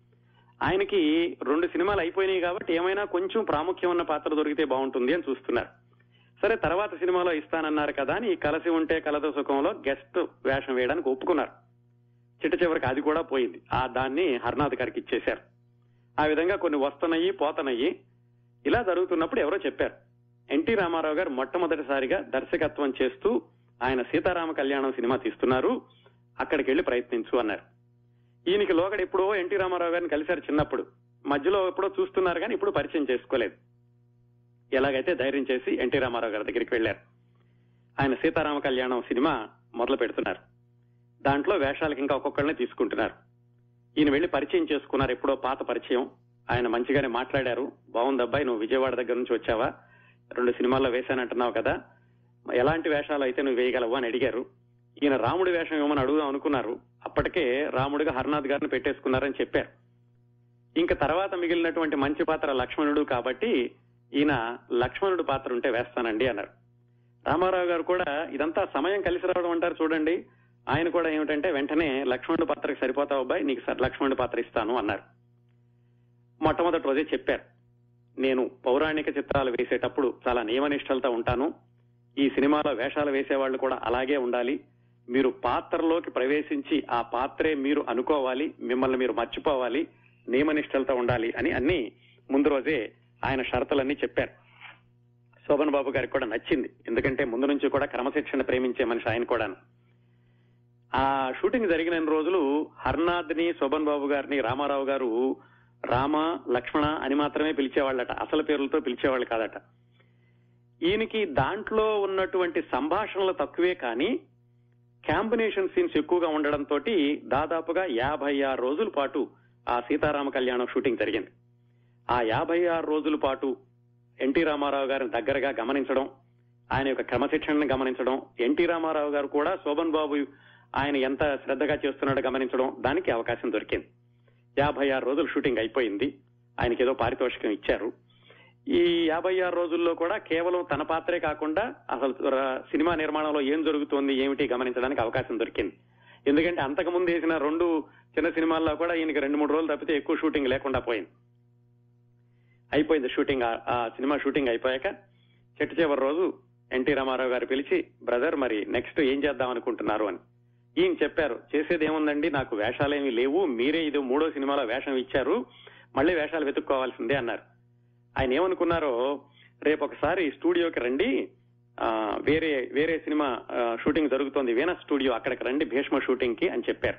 ఆయనకి రెండు సినిమాలు అయిపోయినాయి కాబట్టి ఏమైనా కొంచెం ప్రాముఖ్యం ఉన్న పాత్ర దొరికితే బాగుంటుంది అని చూస్తున్నారు. సరే తర్వాత సినిమాలో ఇస్తానన్నారు కదా అని కలసి ఉంటే కలద సుఖంలో గెస్ట్ వేషం వేయడానికి ఒప్పుకున్నారు. చిట్ట చివరికి అది కూడా పోయింది. ఆ దాన్ని హర్నాథ్ గారికి ఇచ్చేశారు. ఆ విధంగా కొన్ని వస్తున్నాయి పోతున్నాయి. ఇలా జరుగుతున్నప్పుడు ఎవరో చెప్పారు. ఎన్టీ రామారావు గారు మొట్టమొదటిసారిగా దర్శకత్వం చేస్తూ ఆయన సీతారామ కళ్యాణం సినిమా తీస్తున్నారు. అక్కడికి వెళ్ళి ప్రయత్నించు అన్నారు. ఈయనకి లోగడ ఎప్పుడో ఎన్టీ రామారావు గారిని కలిశారు చిన్నప్పుడు. మధ్యలో ఎప్పుడో చూస్తున్నారు కానీ ఇప్పుడు పరిచయం చేసుకోలేదు. ఎలాగైతే ధైర్యం చేసి ఎన్టీ రామారావు గారి దగ్గరికి వెళ్ళారు ఆయన సీతారామ కళ్యాణం సినిమా మొదలు పెడుతున్నారు. దాంట్లో వేషాలకు ఇంకా ఒక్కొక్కరిని తీసుకుంటున్నారు. ఈయన వెళ్ళి పరిచయం చేసుకున్నారు ఎప్పుడో పాత పరిచయం. ఆయన మంచిగానే మాట్లాడారు. బాగుంది అబ్బాయి నువ్వు విజయవాడ దగ్గర నుంచి వచ్చావా? రెండు సినిమాల్లో వేశానంటున్నావు కదా. ఎలాంటి వేషాలు అయితే నువ్వు వేయగలవు అని అడిగారు. ఈయన రాముడి వేషం ఏమని అడుగుదాం అనుకున్నారు. అప్పటికే రాముడిగా హర్నాథ్ గారిని పెట్టేసుకున్నారని చెప్పారు. ఇంకా తర్వాత మిగిలినటువంటి మంచి పాత్ర లక్ష్మణుడు కాబట్టి ఈయన లక్ష్మణుడు పాత్ర ఉంటే వేస్తానండి అన్నారు. రామారావు గారు కూడా ఇదంతా సమయం కలిసి రావడం అంటారు చూడండి. ఆయన కూడా ఏమిటంటే వెంటనే లక్ష్మణుడు పాత్రకి సరిపోతావు అబ్బాయి నీకు లక్ష్మణుడు పాత్ర ఇస్తాను అన్నారు. మొట్టమొదటి రోజే చెప్పారు. నేను పౌరాణిక చిత్రాలు వేసేటప్పుడు చాలా నియమనిష్టలతో ఉంటాను. ఈ సినిమాలో వేషాలు వేసేవాళ్ళు కూడా అలాగే ఉండాలి. మీరు పాత్రలోకి ప్రవేశించి ఆ పాత్రే మీరు అనుకోవాలి మిమ్మల్ని మీరు మర్చిపోవాలి నియమనిష్టలతో ఉండాలి అని అన్ని ముందు రోజే ఆయన షరతులన్నీ చెప్పారు. శోభన్ బాబు గారికి కూడా నచ్చింది. ఎందుకంటే ముందు నుంచి కూడా క్రమశిక్షణ ప్రేమించే మనిషి ఆయన కూడాను. ఆ షూటింగ్ జరిగిన రోజులు హర్నాథ్ని శోభన్ బాబు గారిని రామారావు గారు రామ లక్ష్మణ అని మాత్రమే పిలిచేవాళ్ళట. అసలు పేర్లతో పిలిచేవాళ్ళు కాదట. ఈయనకి దాంట్లో ఉన్నటువంటి సంభాషణలు తక్కువే కానీ కాంబినేషన్ సీన్స్ ఎక్కువగా ఉండడంతో దాదాపుగా యాభై ఆరు రోజుల పాటు ఆ సీతారామ కళ్యాణం షూటింగ్ జరిగింది. ఆ యాభై ఆరు రోజుల పాటు ఎన్టీ రామారావు గారిని దగ్గరగా గమనించడం ఆయన యొక్క క్రమశిక్షణను గమనించడం ఎన్టీ రామారావు గారు కూడా శోభన్ బాబు ఆయన ఎంత శ్రద్ధగా చేస్తున్నాడో గమనించడం దానికి అవకాశం దొరికింది. యాభై ఆరు రోజులు షూటింగ్ అయిపోయింది. ఆయనకి ఏదో పారితోషికం ఇచ్చారు. ఈ యాభై ఆరు రోజుల్లో కూడా కేవలం తన పాత్రే కాకుండా అసలు సినిమా నిర్మాణంలో ఏం జరుగుతోంది ఏమిటి గమనించడానికి అవకాశం దొరికింది. ఎందుకంటే అంతకు ముందు వేసిన రెండు చిన్న సినిమాల్లో కూడా ఈయనకి రెండు మూడు రోజులు తప్పితే ఎక్కువ షూటింగ్ లేకుండా పోయింది. అయిపోయింది షూటింగ్ ఆ- ఆ సినిమా షూటింగ్ అయిపోయాక చెట్టు చివరి రోజు ఎన్టీ రామారావు గారు పిలిచి బ్రదర్ మరి నెక్స్ట్ ఏం చేద్దాం అనుకుంటున్నారు? అని. ఈయన చెప్పారు చేసేది ఏముందండి? నాకు వేషాలేమీ లేవు. మీరే ఇది మూడో సినిమాలో వేషం ఇచ్చారు. మళ్ళీ వేషాలు వెతుక్కోవాల్సిందే అన్నారు. ఆయన ఏమనుకున్నారో రేపు ఒకసారి స్టూడియోకి రండి. వేరే వేరే సినిమా షూటింగ్ జరుగుతోంది. వీనస్ స్టూడియో అక్కడికి రండి భీష్మ షూటింగ్కి అని చెప్పారు.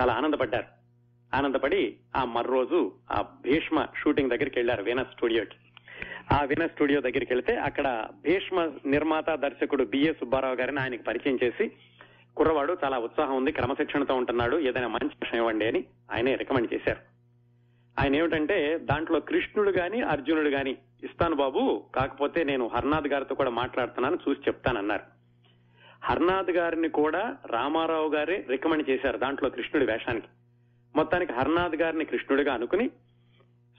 చాలా ఆనందపడ్డారు. ఆనందపడి ఆ మర్రోజు ఆ భీష్మ షూటింగ్ దగ్గరికి వెళ్ళారు వీనస్ స్టూడియోకి. ఆ వీనస్ స్టూడియో దగ్గరికి వెళ్తే అక్కడ భీష్మ నిర్మాత దర్శకుడు బిఏ సుబ్బారావు గారిని ఆయనకి పరిచయం చేసి కుర్రవాడు చాలా ఉత్సాహం ఉంది క్రమశిక్షణతో ఉంటున్నాడు ఏదైనా మంచి విషయం ఇవ్వండి అని ఆయనే రికమెండ్ చేశారు. ఆయన ఏమిటంటే దాంట్లో కృష్ణుడు గాని అర్జునుడు గాని ఇస్తాను బాబు కాకపోతే నేను హర్నాథ్ గారితో కూడా మాట్లాడుతున్నాను చూసి చెప్తానన్నారు. హర్నాథ్ గారిని కూడా రామారావు గారే రికమెండ్ చేశారు దాంట్లో కృష్ణుడి వేషానికి. మొత్తానికి హర్నాథ్ గారిని కృష్ణుడిగా అనుకుని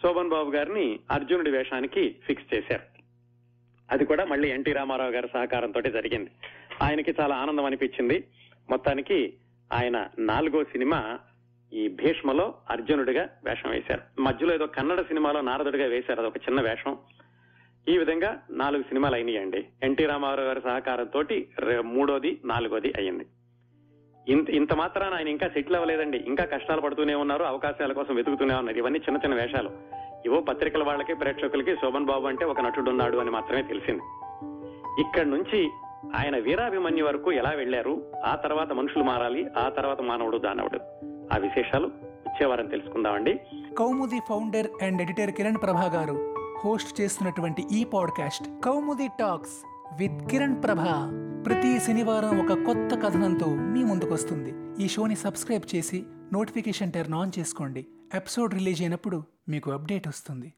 శోభన్ బాబు గారిని అర్జునుడి వేషానికి ఫిక్స్ చేశారు. అది కూడా మళ్ళీ ఎన్టీ రామారావు గారి సహకారంతో జరిగింది. ఆయనకి చాలా ఆనందం అనిపించింది. మొత్తానికి ఆయన నాలుగో సినిమా ఈ భీష్మలో అర్జునుడిగా వేషం వేశారు. మధ్యలో ఏదో కన్నడ సినిమాలో నారదుడిగా వేశారు. అదొక చిన్న వేషం. ఈ విధంగా నాలుగు సినిమాలు అయినాయండి. ఎన్టీ రామారావు గారి సహకారంతో మూడోది నాలుగోది అయ్యింది. ఇంత ఇంత మాత్రాన ఆయన ఇంకా సెటిల్ అవ్వలేదండి. ఇంకా కష్టాలు పడుతూనే ఉన్నారు. అవకాశాల కోసం వెతుకుతూనే ఉన్నారు. ఇవన్నీ చిన్న చిన్న వేషాలు. ఇవో పత్రికల వాళ్ళకి ప్రేక్షకులకి శోభన్ బాబు అంటే ఒక నటుడు ఉన్నాడు అని మాత్రమే తెలిసింది. ఇక్కడి నుంచి ఆయన వీరాభిమన్యు వరకు ఎలా వెళ్ళారు ఆ తర్వాత మనుషులు మారాలి. ఆ తర్వాత మానవుడు దానవుడు. ఆ విశేషాలు వచ్చే తెలుసుకుందామండి. Koumudi founder and editor Kiran Prabha గారు హోస్ట్ చేస్తున్నటువంటి ఈ podcast Koumudi talks with Kiran Prabha. ప్రతి శనివారం ఒక కొత్త కథనంతో మీ ముందుకొస్తుంది. ఈ షోని సబ్స్క్రైబ్ చేసి నోటిఫికేషన్ టర్న్ ఆన్ చేసుకోండి. ఎపిసోడ్ రిలీజ్ అయినప్పుడు మీకు అప్డేట్ వస్తుంది.